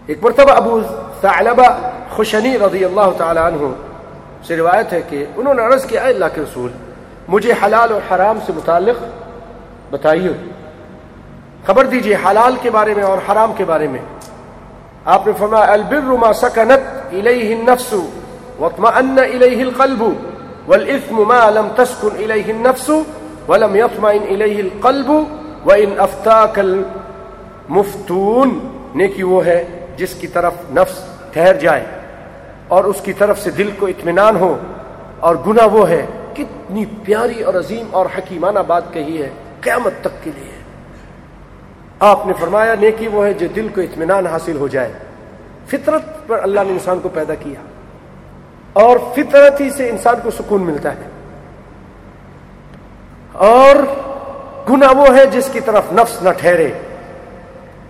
ایک مرتبہ ابو ثعلبہ خوشنی رضی اللہ تعالی عنہ سے روایت ہے کہ انہوں نے عرض کیا، اے اللہ کے رسول، مجھے حلال اور حرام سے متعلق بتائیے۔ خبر دیجیے حلال کے بارے میں اور حرام کے بارے میں۔ آپ نے فرمایا، البر ما سکنت الیہ النفس واطمأن الیہ القلب والاثم ما لم تسکن الیہ النفس ولم يطمئن الیہ القلب وان افتاک المفتون۔ نیکی وہ ہے جس کی طرف نفس ٹھہر جائے اور اس کی طرف سے دل کو اطمینان ہو۔ اور گناہ وہ ہے، کتنی پیاری اور عظیم اور حکیمانہ بات کہی ہے، قیامت تک کے لیے۔ آپ نے فرمایا، نیکی وہ ہے جو دل کو اطمینان حاصل ہو جائے۔ فطرت پر اللہ نے انسان کو پیدا کیا۔ اور فطرت ہی سے انسان کو سکون ملتا ہے۔ اور گناہ وہ ہے جس کی طرف نفس نہ ٹھہرے۔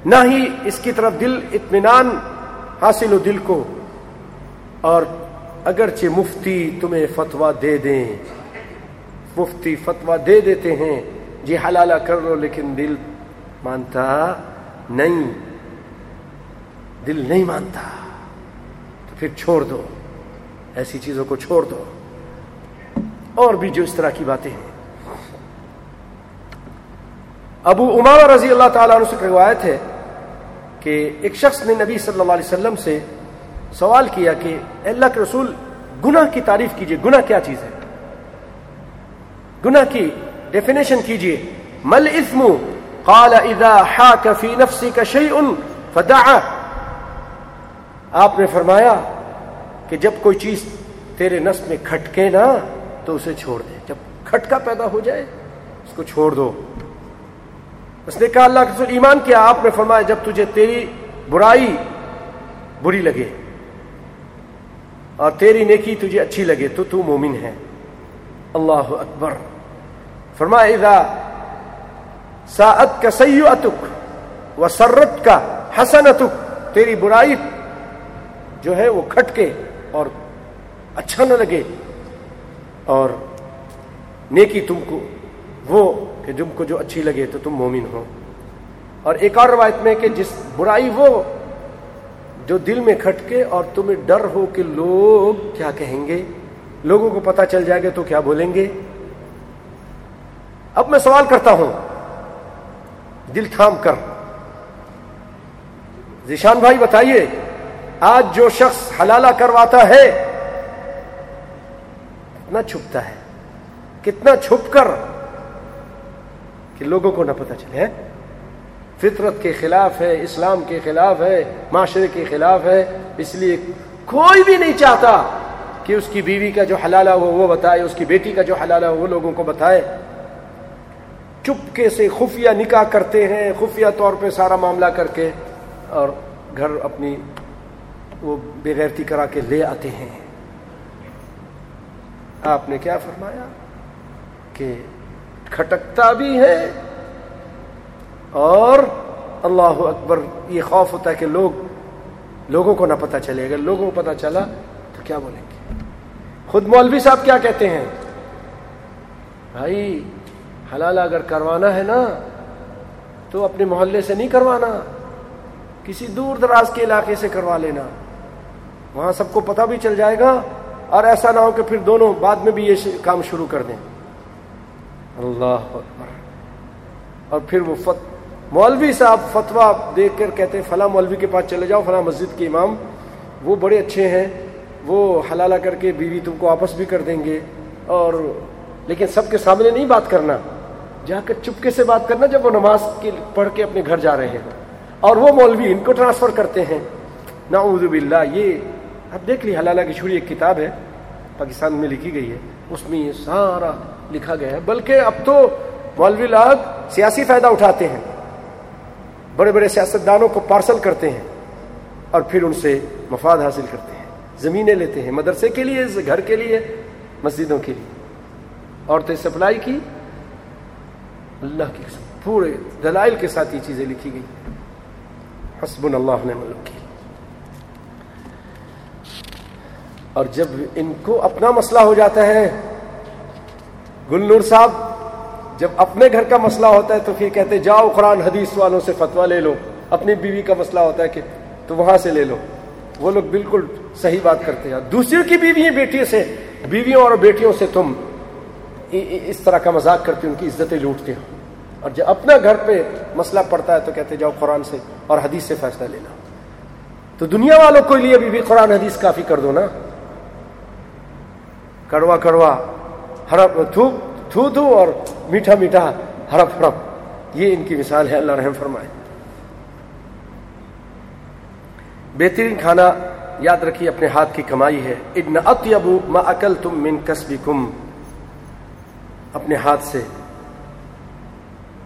نہ ہی اس کی طرف دل اطمینان حاصل ہو دل کو۔ اور اگرچہ مفتی تمہیں فتوا دے دیں۔ مفتی فتوا دے دیتے ہیں جی حلالہ کر لو لیکن دل مانتا نہیں۔ دل نہیں مانتا۔ تو پھر چھوڑ دو۔ ایسی چیزوں کو چھوڑ دو۔ اور بھی جو اس طرح کی باتیں ہیں۔ ابو عمارہ رضی اللہ تعالیٰ عنہ سے روایت ہے کہ ایک شخص نے نبی صلی اللہ علیہ وسلم سے سوال کیا کہ اللہ کے رسول، گناہ کی تعریف کیجیے۔ گناہ کیا چیز ہے؟ گناہ کی ڈیفینیشن کیجیے۔ مل اسم قال اذا حاك في نفسك شيء فدع آپ نے فرمایا کہ جب کوئی چیز تیرے نفس میں کھٹکے نا، تو اسے چھوڑ دے۔ جب کھٹکا پیدا ہو جائے، اس کو چھوڑ دو۔ اس نے کہا، اللہ کے رسول، ایمان کیا؟ آپ نے فرمایا، جب تجھے تیری برائی بری لگے اور تیری نیکی تجھے اچھی لگے، تو تو مومن ہے۔ اللہ اکبر۔ فرمایا، اذا ساعت کا سیئتک و سرت کا حسنتک تیری برائی جو ہے وہ کھٹکے اور اچھا نہ لگے۔ اور نیکی تم کو، وہ کہ تم کو جو اچھی لگے تو تم مومن ہو۔ اور ایک اور روایت میں کہ جس برائی وہ جو دل میں کھٹکے اور تمہیں ڈر ہو کہ لوگ کیا کہیں گے، لوگوں کو پتا چل جائے گا تو کیا بولیں گے۔ اب میں سوال کرتا ہوں دل تھام کر۔ ذیشان بھائی بتائیے، آج جو شخص حلالہ کرواتا ہے، کتنا چھپتا ہے؟ کتنا چھپ کر کہ لوگوں کو نہ پتہ چلے فطرت کے خلاف ہے، اسلام کے خلاف ہے، معاشرے کے خلاف ہے، اس لیے کوئی بھی نہیں چاہتا کہ اس کی بیوی کا جو حلالہ ہو، وہ بتائے، اس کی بیٹی کا جو حلالہ ہو، وہ لوگوں کو بتائے۔ چپکے سے خفیہ نکاح کرتے ہیں، خفیہ طور پہ سارا معاملہ کر کے اور گھر اپنی وہ بغیرتی کرا کے لے آتے ہیں۔ آپ نے کیا فرمایا؟ کہ کھٹکتا بھی ہے اور اللہ اکبر، یہ خوف ہوتا ہے کہ لوگ، لوگوں کو نہ پتہ چلے۔ اگر لوگوں کو پتہ چلا تو کیا بولیں گے؟ خود مولوی صاحب کیا کہتے ہیں؟ بھائی حلال اگر کروانا ہے نا، تو اپنے محلے سے نہیں کروانا۔ کسی دور دراز کے علاقے سے کروا لینا۔ وہاں سب کو پتہ بھی چل جائے گا، اور ایسا نہ ہو کہ پھر دونوں بعد میں بھی یہ کام شروع کر دیں۔ اللہ اکبر۔ اور پھر وہ فت، مولوی صاحب فتوا دیکھ کر کہتے ہیں، فلاں مولوی کے پاس چلے جاؤ، فلاں مسجد کے امام۔ وہ بڑے اچھے ہیں۔ وہ حلالہ کر کے بیوی تم کو آپس بھی کر دیں گے۔ اور لیکن سب کے سامنے نہیں بات کرنا۔ جا کر چپکے سے بات کرنا جب وہ نماز کے پڑھ کے اپنے گھر جا رہے ہیں۔ اور وہ مولوی ان کو ٹرانسفر کرتے ہیں۔ نعوذ باللہ، یہ اب دیکھ لی، حلالہ کی ایک کتاب ہے، پاکستان میں لکھی گئی ہے۔ اس میں یہ سارا لکھا گیا ہے۔ بلکہ اب تو مولوی لاگ سیاسی فائدہ اٹھاتے ہیں۔ بڑے بڑے سیاستدانوں کو پارسل کرتے ہیں۔ اور پھر ان سے مفاد حاصل کرتے ہیں۔ زمینیں لیتے ہیں، مدرسے کے لیے، گھر کے لیے، مسجدوں کے لیے۔ عورتیں سپلائی کی اللہ کی پورے دلائل کے ساتھ یہ چیزیں لکھی گئی۔ حسب اللہ نے ملک کی اور جب ان کو اپنا مسئلہ ہو جاتا ہے، گلنور صاحب جب اپنے گھر کا مسئلہ ہوتا ہے تو پھر کہتے جاؤ قرآن حدیث والوں سے فتوا لے لو۔ اپنی بیوی کا مسئلہ ہوتا ہے کہ تو وہاں سے لے لو۔ وہ لوگ بالکل صحیح بات کرتے ہیں۔ دوسروں کی بیوی بیٹی سے۔ بیویوں اور بیٹیوں سے تم اس طرح کا مذاق کرتے ان کی عزتیں لوٹتے ہو اور جب اپنا گھر پہ مسئلہ پڑتا ہے تو کہتے جاؤ قرآن سے اور حدیث سے فیصلہ لینا تو دنیا والوں کو لیے بھی قرآن حدیث کافی کر دو نا۔ کڑوا کڑوا، ہرپ، تھو تھو تھو اور میٹھا میٹھا ہرپ ہرپ۔ یہ ان کی مثال ہے، اللہ رحم فرمائے۔ بہترین کھانا یاد رکھیے، اپنے ہاتھ کی کمائی ہے۔ ابن اطیبو ما اکل تم من کسبکم اپنے ہاتھ سے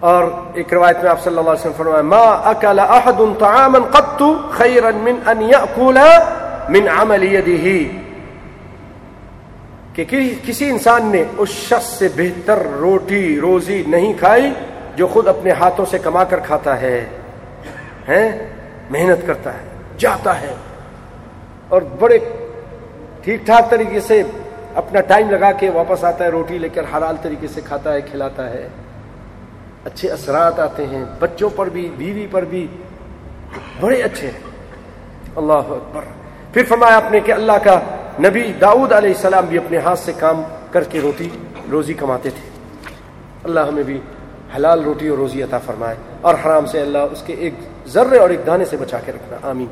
اور ایک روایت میں آپ صلی اللہ علیہ وسلم فرمایا، ما اکل احد طعاما قط خیرا من ان یاکل من عمل یده کہ کسی انسان نے اس شخص سے بہتر روٹی روزی نہیں کھائی جو خود اپنے ہاتھوں سے کما کر کھاتا ہے، ہیں؟ محنت کرتا ہے، جاتا ہے، اور بڑے ٹھیک ٹھاک طریقے سے اپنا ٹائم لگا کے واپس آتا ہے، روٹی لے کر حلال طریقے سے کھاتا ہے، کھلاتا ہے۔ اچھے اثرات آتے ہیں، بچوں پر بھی، بیوی پر بھی۔ بڑے اچھے ہیں۔ اللہ اکبر۔ پھر فرمایا آپ نے کہ اللہ کا نبی داؤد علیہ السلام بھی اپنے ہاتھ سے کام کر کے روٹی، روزی کماتے تھے۔ اللہ ہمیں بھی حلال روٹی اور روزی عطا فرمائے اور حرام سے اللہ اس کے ایک ذرے اور ایک دانے سے بچا کے رکھنا۔ آمین۔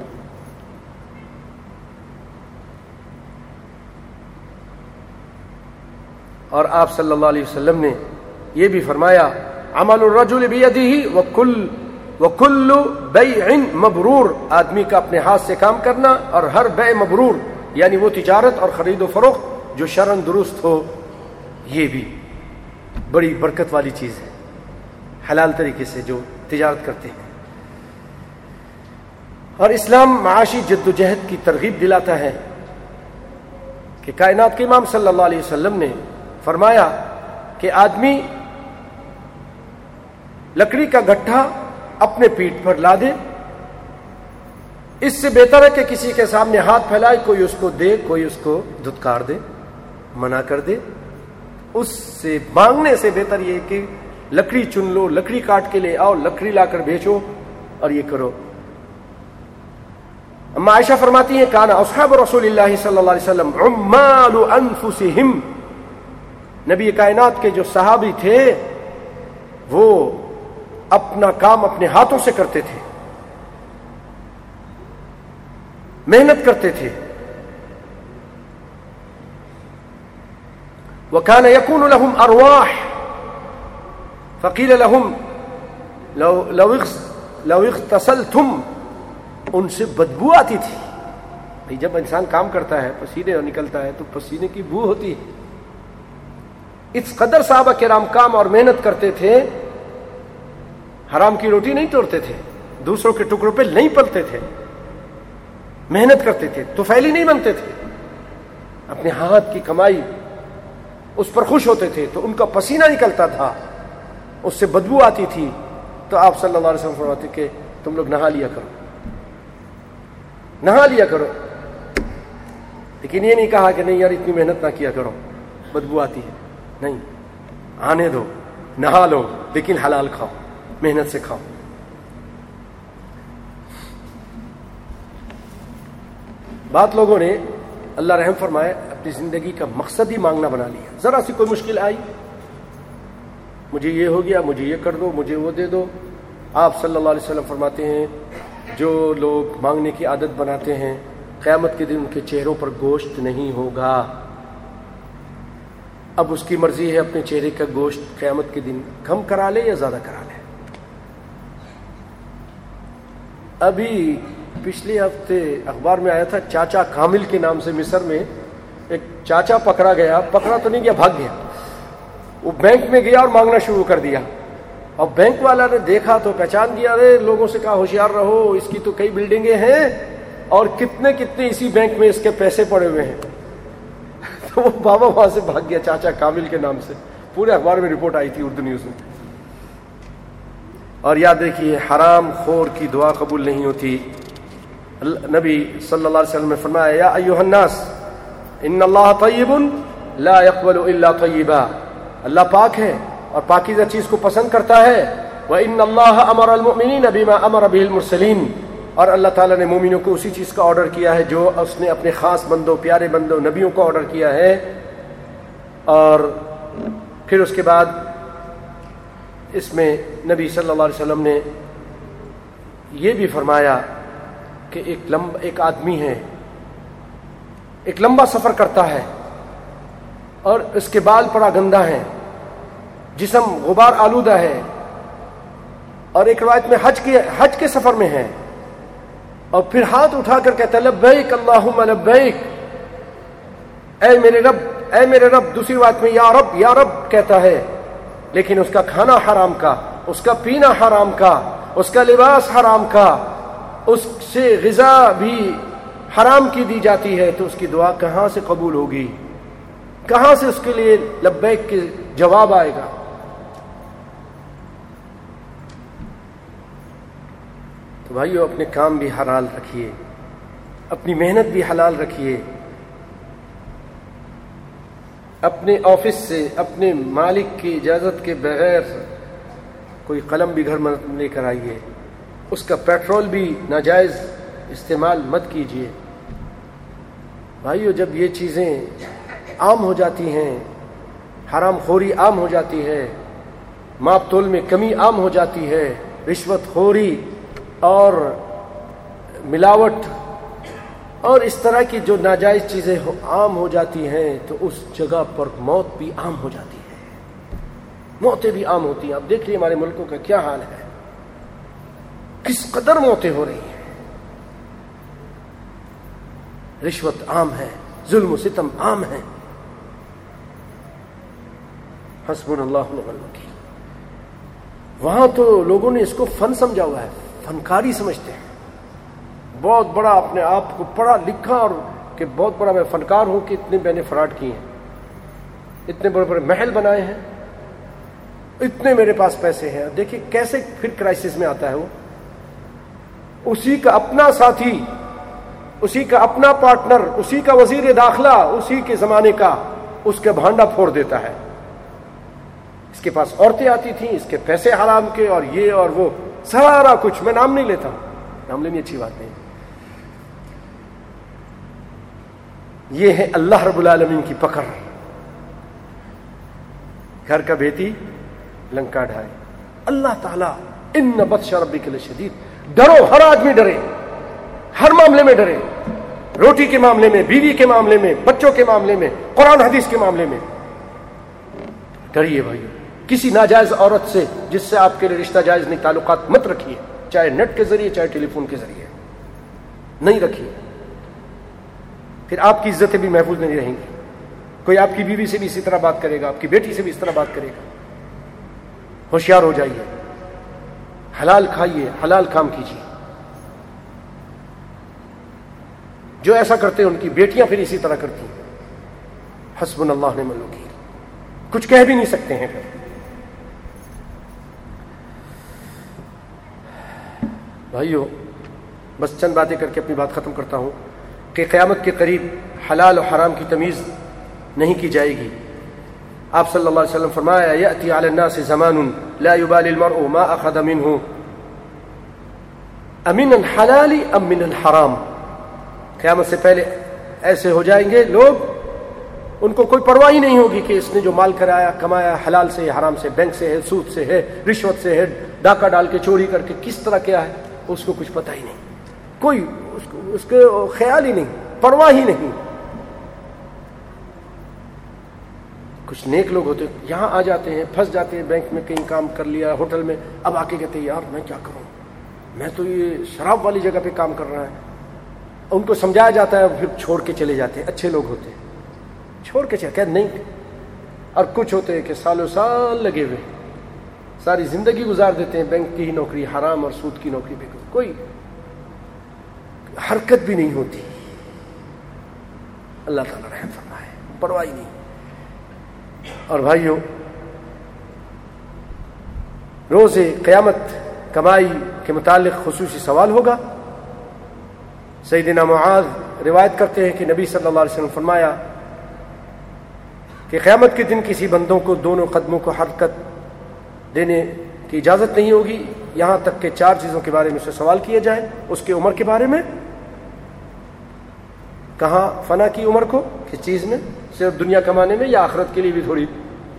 اور آپ صلی اللہ علیہ وسلم نے یہ بھی فرمایا عمل الرجل بیدیہ وکل وکل بیع مبرور. آدمی کا اپنے ہاتھ سے کام کرنا اور ہر بے مبرور یعنی وہ تجارت اور خرید و فروخت جو شرن درست ہو، یہ بھی بڑی برکت والی چیز ہے، حلال طریقے سے جو تجارت کرتے ہیں۔ اور اسلام معاشی جد و جہد کی ترغیب دلاتا ہے کہ کائنات کے امام صلی اللہ علیہ وسلم نے فرمایا کہ آدمی لکڑی کا گٹھا اپنے پیٹ پر لا دے اس سے بہتر ہے کہ کسی کے سامنے ہاتھ پھیلائے، کوئی اس کو دے، کوئی اس کو دھتکار دے، منع کر دے۔ اس سے مانگنے سے بہتر یہ کہ لکڑی چن لو، لکڑی کاٹ کے لے آؤ، لکڑی لا کر بیچو اور یہ کرو۔ اما عائشہ فرماتی ہیں، کانا اصحاب رسول اللہ صلی اللہ علیہ وسلم عمال انفسہم۔ نبی کائنات کے جو صحابی تھے، وہ اپنا کام اپنے ہاتھوں سے کرتے تھے۔ محنت کرتے تھے۔ وكان يكون لهم ارواح فقيل لهم لو لو لو اغتسلتم ان سے بدبو آتی تھی۔ جب انسان کام کرتا ہے، پسینے نکلتا ہے، تو پسینے کی بو ہوتی ہے۔ اس قدر صحابہ کے رام کام اور محنت کرتے تھے حرام کی روٹی نہیں توڑتے تھے، دوسروں کے ٹکڑوں پہ نہیں پلتے تھے۔ محنت کرتے تھے تو پھیلی نہیں بنتے تھے۔ اپنے ہاتھ کی کمائی اس پر خوش ہوتے تھے تو ان کا پسینہ نکلتا تھا۔ اس سے بدبو آتی تھی۔ تو آپ صلی اللہ علیہ وسلم فرماتے کہ تم لوگ نہا لیا کرو۔ نہا لیا کرو۔ لیکن یہ نہیں کہا کہ نہیں یار، اتنی محنت نہ کیا کرو۔ بدبو آتی ہے۔ نہیں، آنے دو، نہا لو، لیکن حلال کھاؤ۔ محنت سے کھاؤ۔ بات لوگوں نے اللہ رحم فرمائے، اپنی زندگی کا مقصد ہی مانگنا بنا لیا۔ ذرا سی کوئی مشکل آئی، مجھے یہ ہو گیا، مجھے یہ کر دو، مجھے وہ دے دو۔ آپ صلی اللہ علیہ وسلم فرماتے ہیں، جو لوگ مانگنے کی عادت بناتے ہیں، قیامت کے دن ان کے چہروں پر گوشت نہیں ہوگا۔ اب اس کی مرضی ہے اپنے چہرے کا گوشت قیامت کے دن کم کرا لے یا زیادہ کرا لے۔ ابھی پچھلے ہفتے اخبار میں آیا تھا، چاچا کامل کے نام سے مصر میں ایک چاچا پکڑا گیا۔ پکڑا تو نہیں گیا، بھاگ گیا۔ وہ بینک میں گیا اور مانگنا شروع کر دیا۔ اور بینک والا نے دیکھا تو پہچان دیا ارے لوگوں سے کہا ہوشیار رہو، اس کی تو کئی بلڈنگیں ہیں اور کتنے کتنے اسی بینک میں اس کے پیسے پڑے ہوئے ہیں۔ تو وہ بابا وہاں سے بھاگ گیا، چاچا کامل کے نام سے۔ پورے اخبار میں رپورٹ آئی تھی اردو نیوز میں۔ اور یاد رکھیے، حرام خور کی دعا قبول نہیں ہوتی۔ نبی صلی اللہ علیہ وسلم نے فرمایا، یا ایوہ الناس ان اللہ طیب لا يقبل الا طیبا۔ اللہ پاک ہے اور پاکیزہ چیز کو پسند کرتا ہے۔ وَإِنَّ اللَّهَ أَمَرَ الْمُؤْمِنِينَ بِمَا أَمَرَ بِهِ الْمُرْسَلِينَ۔ اور اللہ تعالیٰ نے مومنوں کو اسی چیز کا آرڈر کیا ہے جو اس نے اپنے خاص بندوں، پیارے بندوں، نبیوں کو آرڈر کیا ہے۔ اور پھر اس کے بعد اس میں نبی صلی اللہ علیہ وسلم نے یہ بھی فرمایا کہ ایک لمب، ایک آدمی ہے، ایک لمبا سفر کرتا ہے اور اس کے بال پڑا گندا ہے، جسم غبار آلودہ ہے اور ایک روایت میں حج کے حج کے سفر میں ہے۔ اور پھر ہاتھ اٹھا کر کہتا لبیک اللہم، لبیک۔ اے میرے رب، اے میرے رب، دوسری بات میں یا رب یا رب کہتا ہے لیکن اس کا کھانا حرام کا، اس کا پینا حرام کا، اس کا لباس حرام کا، اس سے غذا بھی حرام کی دی جاتی ہے، تو اس کی دعا کہاں سے قبول ہوگی؟ کہاں سے اس کے لیے لبیک کے جواب آئے گا؟ تو بھائیو، اپنے کام بھی حلال رکھیے، اپنی محنت بھی حلال رکھیے اپنے آفس سے اپنے مالک کی اجازت کے بغیر کوئی قلم بھی گھر میں لے کر آئیے۔ اس کا پیٹرول بھی ناجائز استعمال مت کیجیے۔ بھائیو، جب یہ چیزیں عام ہو جاتی ہیں، حرام خوری عام ہو جاتی ہے، ماپ تول میں کمی عام ہو جاتی ہے، رشوت خوری اور ملاوٹ اور اس طرح کی جو ناجائز چیزیں عام ہو جاتی ہیں، تو اس جگہ پر موت بھی عام ہو جاتی ہے۔ موتیں بھی عام ہوتی ہیں۔ اب دیکھ لیے ہمارے ملکوں کا کیا حال ہے۔ کس قدر موتیں ہو رہی ہیں۔ رشوت عام ہے، ظلم و ستم عام ہے۔ حسب اللہ کی وہاں تو لوگوں نے اس کو فن سمجھا ہوا ہے، فنکاری سمجھتے ہیں۔ بہت بڑا اپنے آپ کو پڑھا لکھا اور کہ بہت بڑا میں فنکار ہوں کہ اتنے میں نے فراڈ کیے ہیں۔ اتنے بڑے بڑے محل بنائے ہیں۔ اتنے میرے پاس پیسے ہیں۔ دیکھیے کیسے پھر کرائسس میں آتا ہے وہ۔ اسی کا اپنا ساتھی، اسی کا اپنا پارٹنر اسی کا وزیر داخلہ، اسی کے زمانے کا اس کا بھانڈا پھوڑ دیتا ہے۔ اس کے پاس عورتیں آتی تھیں، اس کے پیسے حرام کے اور یہ اور وہ، سارا کچھ میں نام نہیں لیتا نام لینی اچھی بات نہیں۔ یہ ہے اللہ رب العالمین کی پکڑ۔ گھر کا بیٹی لنکا ڈھائے۔ اللہ تعالیٰ، ان بد ربی کے لیے شدید ڈرو، ہر آدمی ڈرے۔ ہر معاملے میں ڈرے۔ روٹی کے معاملے میں، بیوی کے معاملے میں، بچوں کے معاملے میں، قرآن حدیث کے معاملے میں۔ ڈریے بھائی کسی ناجائز عورت سے، جس سے آپ کے لیے رشتہ جائز نہیں، تعلقات مت رکھیے۔ چاہے نیٹ کے ذریعے، چاہے ٹیلی فون کے ذریعے۔ نہیں رکھیے۔ پھر آپ کی عزتیں بھی محفوظ نہیں رہیں گی۔ کوئی آپ کی بیوی سے بھی اسی طرح بات کرے گا، آپ کی بیٹی سے بھی اس طرح بات کرے گا۔ ہوشیار ہو جائیے۔ حلال کھائیے، حلال کام کیجیے۔ جو ایسا کرتے ہیں، ان کی بیٹیاں پھر اسی طرح کرتی ہیں۔ حسب اللہ نے ملو کی کچھ کہہ بھی نہیں سکتے ہیں۔ پھر بھائیو، بس چند باتیں کر کے اپنی بات ختم کرتا ہوں۔ کہ قیامت کے قریب حلال و حرام کی تمیز نہیں کی جائے گی۔ آپ صلی اللہ علیہ وسلم فرمایا، یأتی علی الناس زمان لا يبال المرء ما اخذ منه۔ امن الحلال ام من الحرام؟ قیامت سے پہلے ایسے ہو جائیں گے لوگ، ان کو کوئی پرواہی نہیں ہوگی کہ اس نے جو مال کرایا، کمایا، حلال سے، حرام سے، بینک سے ہے، سود سے ہے، رشوت سے ہے، ڈاکہ ڈال کے، چوری کر کے، کس طرح کیا ہے، اس کو کچھ پتہ ہی نہیں۔ کوئی اس کے خیال ہی نہیں، پرواہ ہی نہیں۔ کچھ نیک لوگ ہوتے، یہاں آ جاتے ہیں، پھنس جاتے ہیں، بینک میں کہیں کام کر لیا، ہوٹل میں، اب آ کے کہتے ہیں، یار میں کیا کروں؟ میں تو یہ شراب والی جگہ پہ کام کر رہا ہے ان کو سمجھایا جاتا ہے پھر چھوڑ کے چلے جاتے ہیں۔ اچھے لوگ ہوتے ہیں۔ چھوڑ کے چلے کہ نہیں۔ اور کچھ ہوتے ہیں کہ سالوں سال لگے ہوئے ساری زندگی گزار دیتے ہیں، بینک کی ہی نوکری، حرام اور سود کی نوکری پہ۔ کوئی حرکت بھی نہیں ہوتی۔ اللہ تعالیٰ رحم فرمائے پرواہی نہیں۔ اور بھائیوں روز قیامت کمائی کے متعلق خصوصی سوال ہوگا۔ سیدنا معاذ روایت کرتے ہیں کہ نبی صلی اللہ علیہ وسلم فرمایا کہ قیامت کے دن کسی بندوں کو دونوں قدموں کو حرکت دینے کی اجازت نہیں ہوگی۔ یہاں تک کہ چار چیزوں کے بارے میں سے سوال کیا جائے، اس کے عمر کے بارے میں کہاں فنا کی عمر کو؟ کس چیز میں؟ صرف دنیا کمانے میں یا آخرت کے لیے بھی تھوڑی؟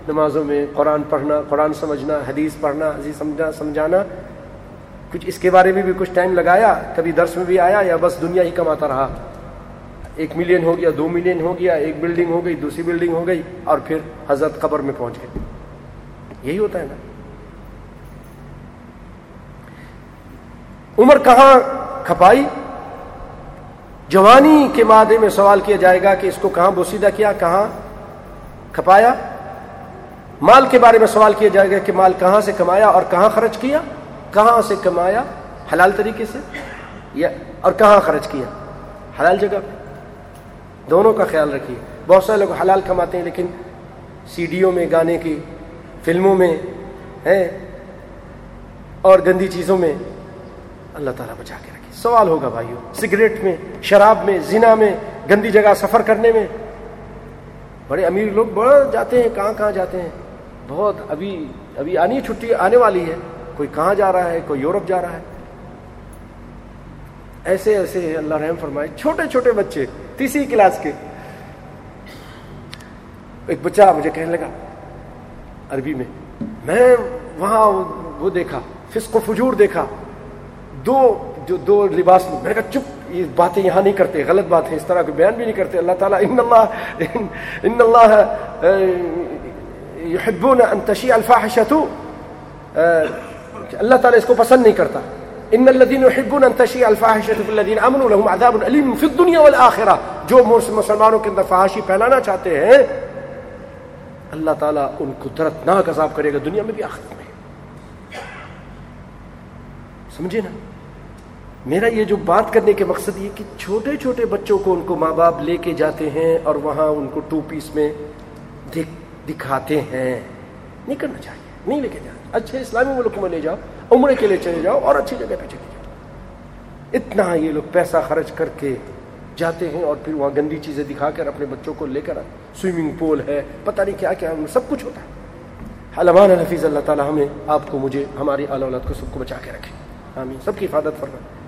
نمازوں میں قرآن پڑھنا، قرآن سمجھنا، حدیث پڑھنا حدیث سمجھنا سمجھانا۔ کچھ اس کے بارے میں بھی کچھ ٹائم لگایا، کبھی درس میں بھی آیا یا بس دنیا ہی کماتا رہا؟ ایک ملین ہو گیا، دو ملین ہو گیا، ایک بلڈنگ ہو گئی، دوسری بلڈنگ ہو گئی اور پھر حضرت قبر میں پہنچ گئے۔ یہی ہوتا ہے نا۔ عمر کہاں کھپائی؟ جوانی کے مادے میں سوال کیا جائے گا کہ اس کو کہاں بوسیدہ کیا، کہاں کھپایا؟ مال کے بارے میں سوال کیا جائے گا کہ مال کہاں سے کمایا اور کہاں خرچ کیا؟ کہاں سے کمایا؟ حلال طریقے سے یا اور کہاں خرچ کیا؟ حلال جگہ دونوں کا خیال رکھیے۔ بہت سارے لوگ حلال کماتے ہیں لیکن سی ڈیوں میں، گانے کی فلموں میں، ہیں، اور گندی چیزوں میں اللہ تعالیٰ بچا کے سوال ہوگا بھائیو، سگریٹ میں، شراب میں، زنا میں، گندی جگہ سفر کرنے میں۔ بڑے امیر لوگ بڑا جاتے ہیں، کہاں کہاں جاتے ہیں؟ بہت ابھی ابھی آنی چھٹی آنے والی ہے۔ کوئی کہاں جا رہا ہے، کوئی یورپ جا رہا ہے۔ ایسے ایسے اللہ رحم فرمائے۔ چھوٹے چھوٹے بچے تیسری کلاس کے۔ ایک بچہ مجھے کہنے لگا عربی میں میں وہاں وہ دیکھا، فسق و فجور دیکھا۔ دو جو دو لباس میں نے کہا چپ، یہ باتیں یہاں نہیں کرتے، غلط بات ہے، اس طرح کو بیان بھی نہیں کرتے۔ اللہ تعالیٰ ان اللہ ان اللہ يحبون ان تشيع الفاحشة اللہ تعالیٰ اس کو پسند نہیں کرتا۔ ان الذين يحبون ان تشيع الفاحشه في الذين امنوا لهم عذاب اليم في الدنيا والاخره جو مسلمانوں کے اندر فحاشی پھیلانا چاہتے ہیں، اللہ تعالیٰ ان کو دردناک عذاب کرے گا دنیا میں بھی آخرت میں۔ سمجھے نا؟ میرا یہ جو بات کرنے کے مقصد یہ کہ چھوٹے چھوٹے بچوں کو ان کو ماں باپ لے کے جاتے ہیں اور وہاں ان کو ٹو پیس میں دکھاتے ہیں۔ نہیں کرنا چاہیے، نہیں لے کے جاتے اچھے اسلامی ملک میں لے جاؤ، عمرے کے لیے چلے جاؤ اور اچھی جگہ پہ چلے جاؤ۔ اتنا یہ لوگ پیسہ خرچ کر کے جاتے ہیں اور پھر وہاں گندی چیزیں دکھا کر اپنے بچوں کو لے کر سوئمنگ پول ہے، پتہ نہیں کیا کیا سب کچھ ہوتا ہے۔ علمان حفیظ اللہ تعالیٰ ہمیں، آپ کو، مجھے، ہماری اعلی اولاد کو سب کو بچا کے رکھے۔ آمین۔ سب کی حفاظت فرمائے۔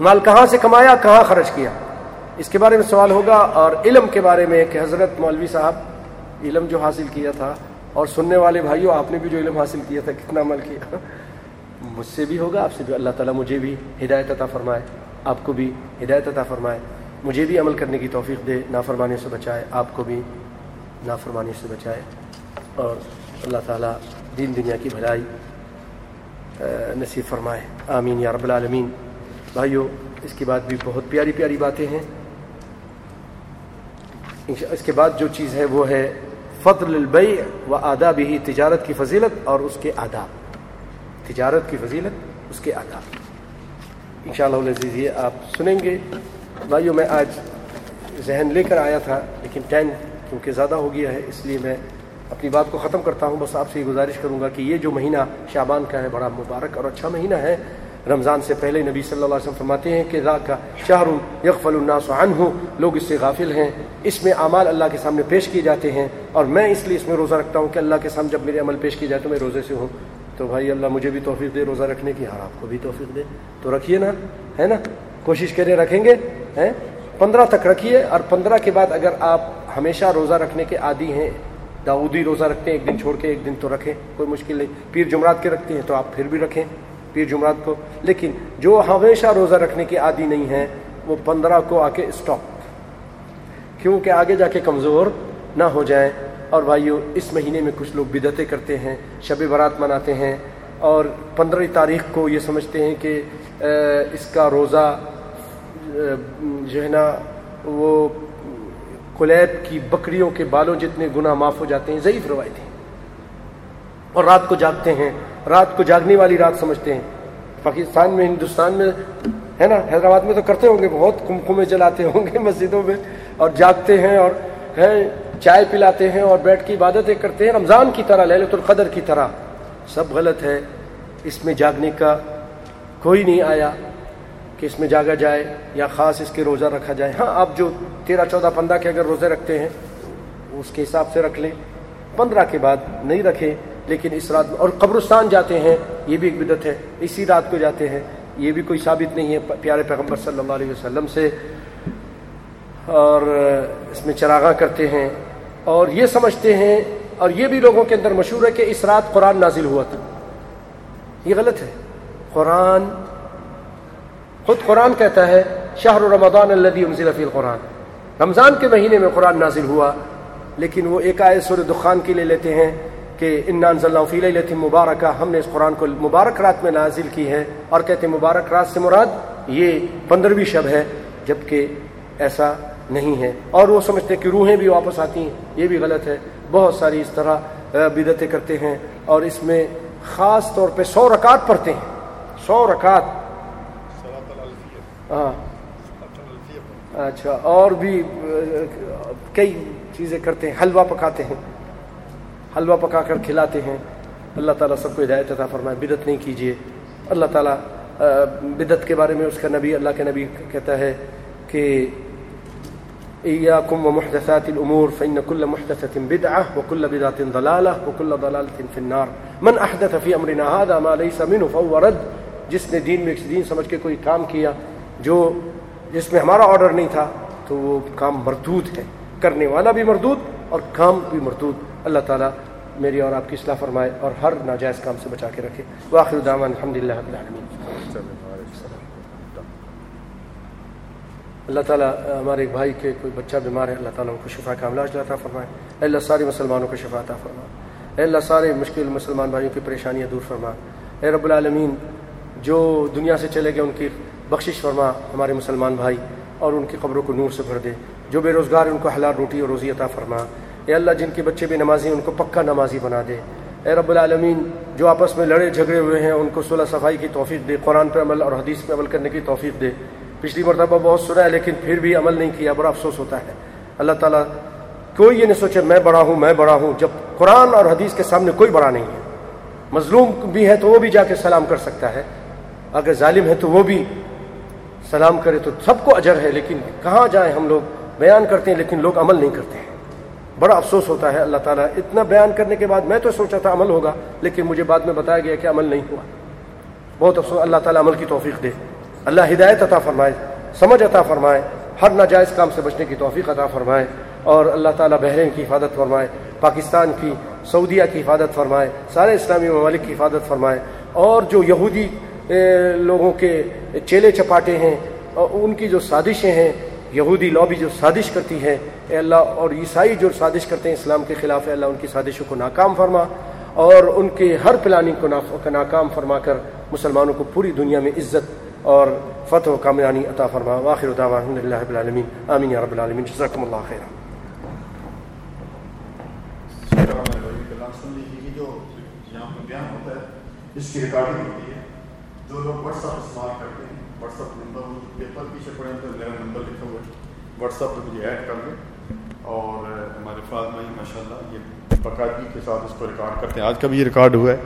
مال کہاں سے کمایا، کہاں خرچ کیا؟ اس کے بارے میں سوال ہوگا اور علم کے بارے میں کہ حضرت مولوی صاحب علم جو حاصل کیا تھا اور سننے والے بھائیوں، آپ نے بھی جو علم حاصل کیا تھا، کتنا عمل کیا؟ مجھ سے بھی ہوگا، آپ سے بھی، اللہ تعالیٰ مجھے بھی ہدایت عطا فرمائے، آپ کو بھی ہدایت عطا فرمائے۔ مجھے بھی عمل کرنے کی توفیق دے نافرمانی سے بچائے، آپ کو بھی نافرمانی سے بچائے۔ اور اللہ تعالیٰ دین دنیا کی بھلائی نصیب فرمائے۔ آمین یا رب العالمین۔ بھائیوں اس کے بعد بھی بہت پیاری پیاری باتیں ہیں۔ اس کے بعد جو چیز ہے وہ ہے فضل البیع و آداب ہی تجارت کی فضیلت اور اس کے آداب۔ تجارت کی فضیلت، اس کے آداب۔ ان شاء اللہ یہ آپ سنیں گے۔ بھائیو، میں آج ذہن لے کر آیا تھا، لیکن ٹائم کیونکہ زیادہ ہو گیا ہے، اس لیے میں اپنی بات کو ختم کرتا ہوں۔ بس آپ سے یہ گزارش کروں گا کہ یہ جو مہینہ شابان کا ہے، بڑا مبارک اور اچھا مہینہ ہے رمضان سے پہلے نبی صلی اللہ علیہ وسلم فرماتے ہیں کہ ذا کا شہر یغفل الناس عنہ، لوگ اس سے غافل ہیں۔ اس میں اعمال اللہ کے سامنے پیش کیے جاتے ہیں اور میں اس لیے اس میں روزہ رکھتا ہوں کہ اللہ کے سامنے جب میرے عمل پیش کیے جائے تو میں روزے سے ہوں۔ تو بھائی اللہ مجھے بھی توفیق دے، روزہ رکھنے کی اور آپ کو بھی توفیق دے۔ تو رکھیے نا، ہے نا؟ کوشش کریں، رکھیں گے، ہیں؟ پندرہ تک رکھیے اور پندرہ کے بعد اگر آپ ہمیشہ روزہ رکھنے کے عادی ہیں داودی روزہ رکھتے ہیں، ایک دن چھوڑ کے ایک دن تو رکھیں، کوئی مشکل نہیں۔ پیر جمعرات کے رکھتے ہیں تو آپ پھر بھی رکھیں۔ پیر جمعرات کو، لیکن جو ہمیشہ روزہ رکھنے کی عادی نہیں ہے وہ پندرہ کو آ کے اسٹاپ کیونکہ آگے جا کے کمزور نہ ہو جائیں۔ اور بھائیو، اس مہینے میں کچھ لوگ بدعتیں کرتے ہیں، شب برات مناتے ہیں، اور پندرہ تاریخ کو یہ سمجھتے ہیں کہ اس کا روزہ جو ہے نا، وہ کلیب کی بکریوں کے بالوں جتنے گناہ معاف ہو جاتے ہیں، ضعیف روایتیں اور رات کو جاگتے ہیں رات کو جاگنے والی رات سمجھتے ہیں۔ پاکستان میں، ہندوستان میں، ہے نا؟ حیدرآباد میں تو کرتے ہوں گے، بہت کمکمے جلاتے ہوں گے مسجدوں میں اور جاگتے ہیں اور چائے پلاتے ہیں اور بیٹھ کی عبادتیں کرتے ہیں۔ رمضان کی طرح للت القدر کی طرح۔ سب غلط ہے۔ اس میں جاگنے کا کوئی نہیں آیا کہ اس میں جاگا جائے یا خاص اس کے روزہ رکھا جائے۔ ہاں آپ جو تیرہ، چودہ، پندرہ کے اگر روزے رکھتے ہیں، اس کے حساب سے رکھ لیں۔ پندرہ کے بعد نہیں رکھیں۔ لیکن اس رات اور قبرستان جاتے ہیں، یہ بھی ایک بدت ہے۔ اسی رات کو جاتے ہیں۔ یہ بھی کوئی ثابت نہیں ہے، پیارے پیغمبر صلی اللہ علیہ وسلم سے۔ اور اس میں چراغاں کرتے ہیں۔ اور یہ سمجھتے ہیں، اور یہ بھی لوگوں کے اندر مشہور ہے کہ اس رات قرآن نازل ہوا تھا۔ یہ غلط ہے۔ قرآن خود قرآن کہتا ہے، شہر رمضان الدی فی القرآن۔ رمضان کے مہینے میں قرآن نازل ہوا، لیکن وہ ایک آئے سور دخان کے لیے لیتے ہیں۔ کہ انان فی لیلت مبارکہ، ہم نے اس قرآن کو مبارک رات میں نازل کی ہے اور کہتے ہیں مبارک رات سے مراد یہ پندرہویں شب ہے، جبکہ ایسا نہیں ہے۔ اور وہ سمجھتے ہیں کہ روحیں بھی واپس آتی ہیں، یہ بھی غلط ہے۔ بہت ساری اس طرح بدتیں کرتے ہیں اور اس میں خاص طور پہ سو رکعت پڑھتے ہیں۔ سو رکعت۔ ہاں اچھا اور بھی کئی چیزیں کرتے ہیں، حلوہ پکاتے ہیں۔ حلوہ پکا کر کھلاتے ہیں۔ اللہ تعالیٰ سب کو ہدایت عطا فرمائے بدت نہیں کیجیے اللہ تعالیٰ بدت کے بارے میں اس کا نبی، اللہ کے نبی کہتا ہے کہ إياكم ومحدثات الأمور فإن كل محدثة بدعة وكل بدعة ضلالة وكل ضلالة في النار۔ من أحدث في أمرنا هذا ما ليس منه فهو رد۔ جس نے دین میں، دین سمجھ کے کوئی کام کیا جو، جس میں ہمارا آرڈر نہیں تھا، تو وہ کام مردود ہے۔ کرنے والا بھی مردود اور کام بھی مردود۔ اللہ تعالیٰ میری اور آپ کی اصلاح فرمائے اور ہر ناجائز کام سے بچا کے رکھے۔ واخر دعوان الحمد للہ اللہ تعالیٰ ہمارے ایک بھائی کے کوئی بچہ بیمار ہے، اللہ تعالیٰ ان کو شفا کا عملہ عطا فرمائے۔ اے اللہ، سارے مسلمانوں کو شفا عطا فرمائے اے اللہ، سارے مشکل مسلمان بھائیوں کی پریشانیاں دور فرما۔ اے رب العالمین، جو دنیا سے چلے گئے ان کی بخشش فرما، ہمارے مسلمان بھائی اور ان کی قبروں کو نور سے بھر دے۔ جو بے روزگار ان کو حلال روٹی اور روزی عطا فرما۔ اے اللہ جن کے بچے بھی نمازی ہیں، ان کو پکا نمازی بنا دے۔ اے رب العالمین، جو آپس میں لڑے جھگڑے ہوئے ہیں، ان کو صلح صفائی کی توفیق دے، قرآن پہ عمل اور حدیث پہ عمل کرنے کی توفیق دے۔ پچھلی مرتبہ بہت سنا ہے، لیکن پھر بھی عمل نہیں کیا، بڑا افسوس ہوتا ہے۔ اللہ تعالیٰ کوئی یہ نہیں سوچے، میں بڑا ہوں، میں بڑا ہوں، جب قرآن اور حدیث کے سامنے کوئی بڑا نہیں ہے۔ مظلوم بھی ہے تو وہ بھی جا کے سلام کر سکتا ہے۔ اگر ظالم ہے تو وہ بھی سلام کرے تو سب کو اجر ہے، لیکن کہاں جائیں ہم لوگ؟ بیان کرتے ہیں، لیکن لوگ عمل نہیں کرتے۔ ہیں بڑا افسوس ہوتا ہے اللہ تعالیٰ اتنا بیان کرنے کے بعد میں تو سوچا تھا عمل ہوگا، لیکن مجھے بعد میں بتایا گیا کہ عمل نہیں ہوا۔ بہت افسوس، اللہ تعالیٰ عمل کی توفیق دے۔ اللہ ہدایت عطا فرمائے، سمجھ عطا فرمائے، ہر ناجائز کام سے بچنے کی توفیق عطا فرمائے۔ اور اللہ تعالیٰ بحرین کی حفاظت فرمائے، پاکستان کی، سعودیہ کی حفاظت فرمائے، سارے اسلامی ممالک کی حفاظت فرمائے۔ اور جو یہودی لوگوں کے چیلے چپاٹے ہیں ان کی جو سازشیں ہیں، یہودی لابی جو سازش کرتی ہے اے اللہ، اور عیسائی جو سازش کرتے ہیں اسلام کے خلاف ہے اللہ، ان کی سازشوں کو ناکام فرما، اور ان کے ہر پلاننگ کو ناکام فرما کر مسلمانوں کو پوری دنیا میں عزت اور فتح و کامیانی عطا فرما۔ واخر دعوان الحمد رب العالمین۔ آمین یا رب العالمین۔ جزاکم اللہ خیر اس کی ریکارڈنگ ہوتی ہے جو لوگ واٹس ایپ استعمال کرتے ہیں واٹس ایپ نمبر پیپر پیچھے پڑے تو میرا نمبر لکھا ہوا ہے۔ واٹس ایپ پہ مجھے ایڈ کر دیں اور، ہمارے فاطمہ ماشاء اللہ یہ باقاعدگی کے ساتھ اس کو ریکارڈ کرتے ہیں۔ آج کا بھی یہ ریکارڈ ہوا ہے؟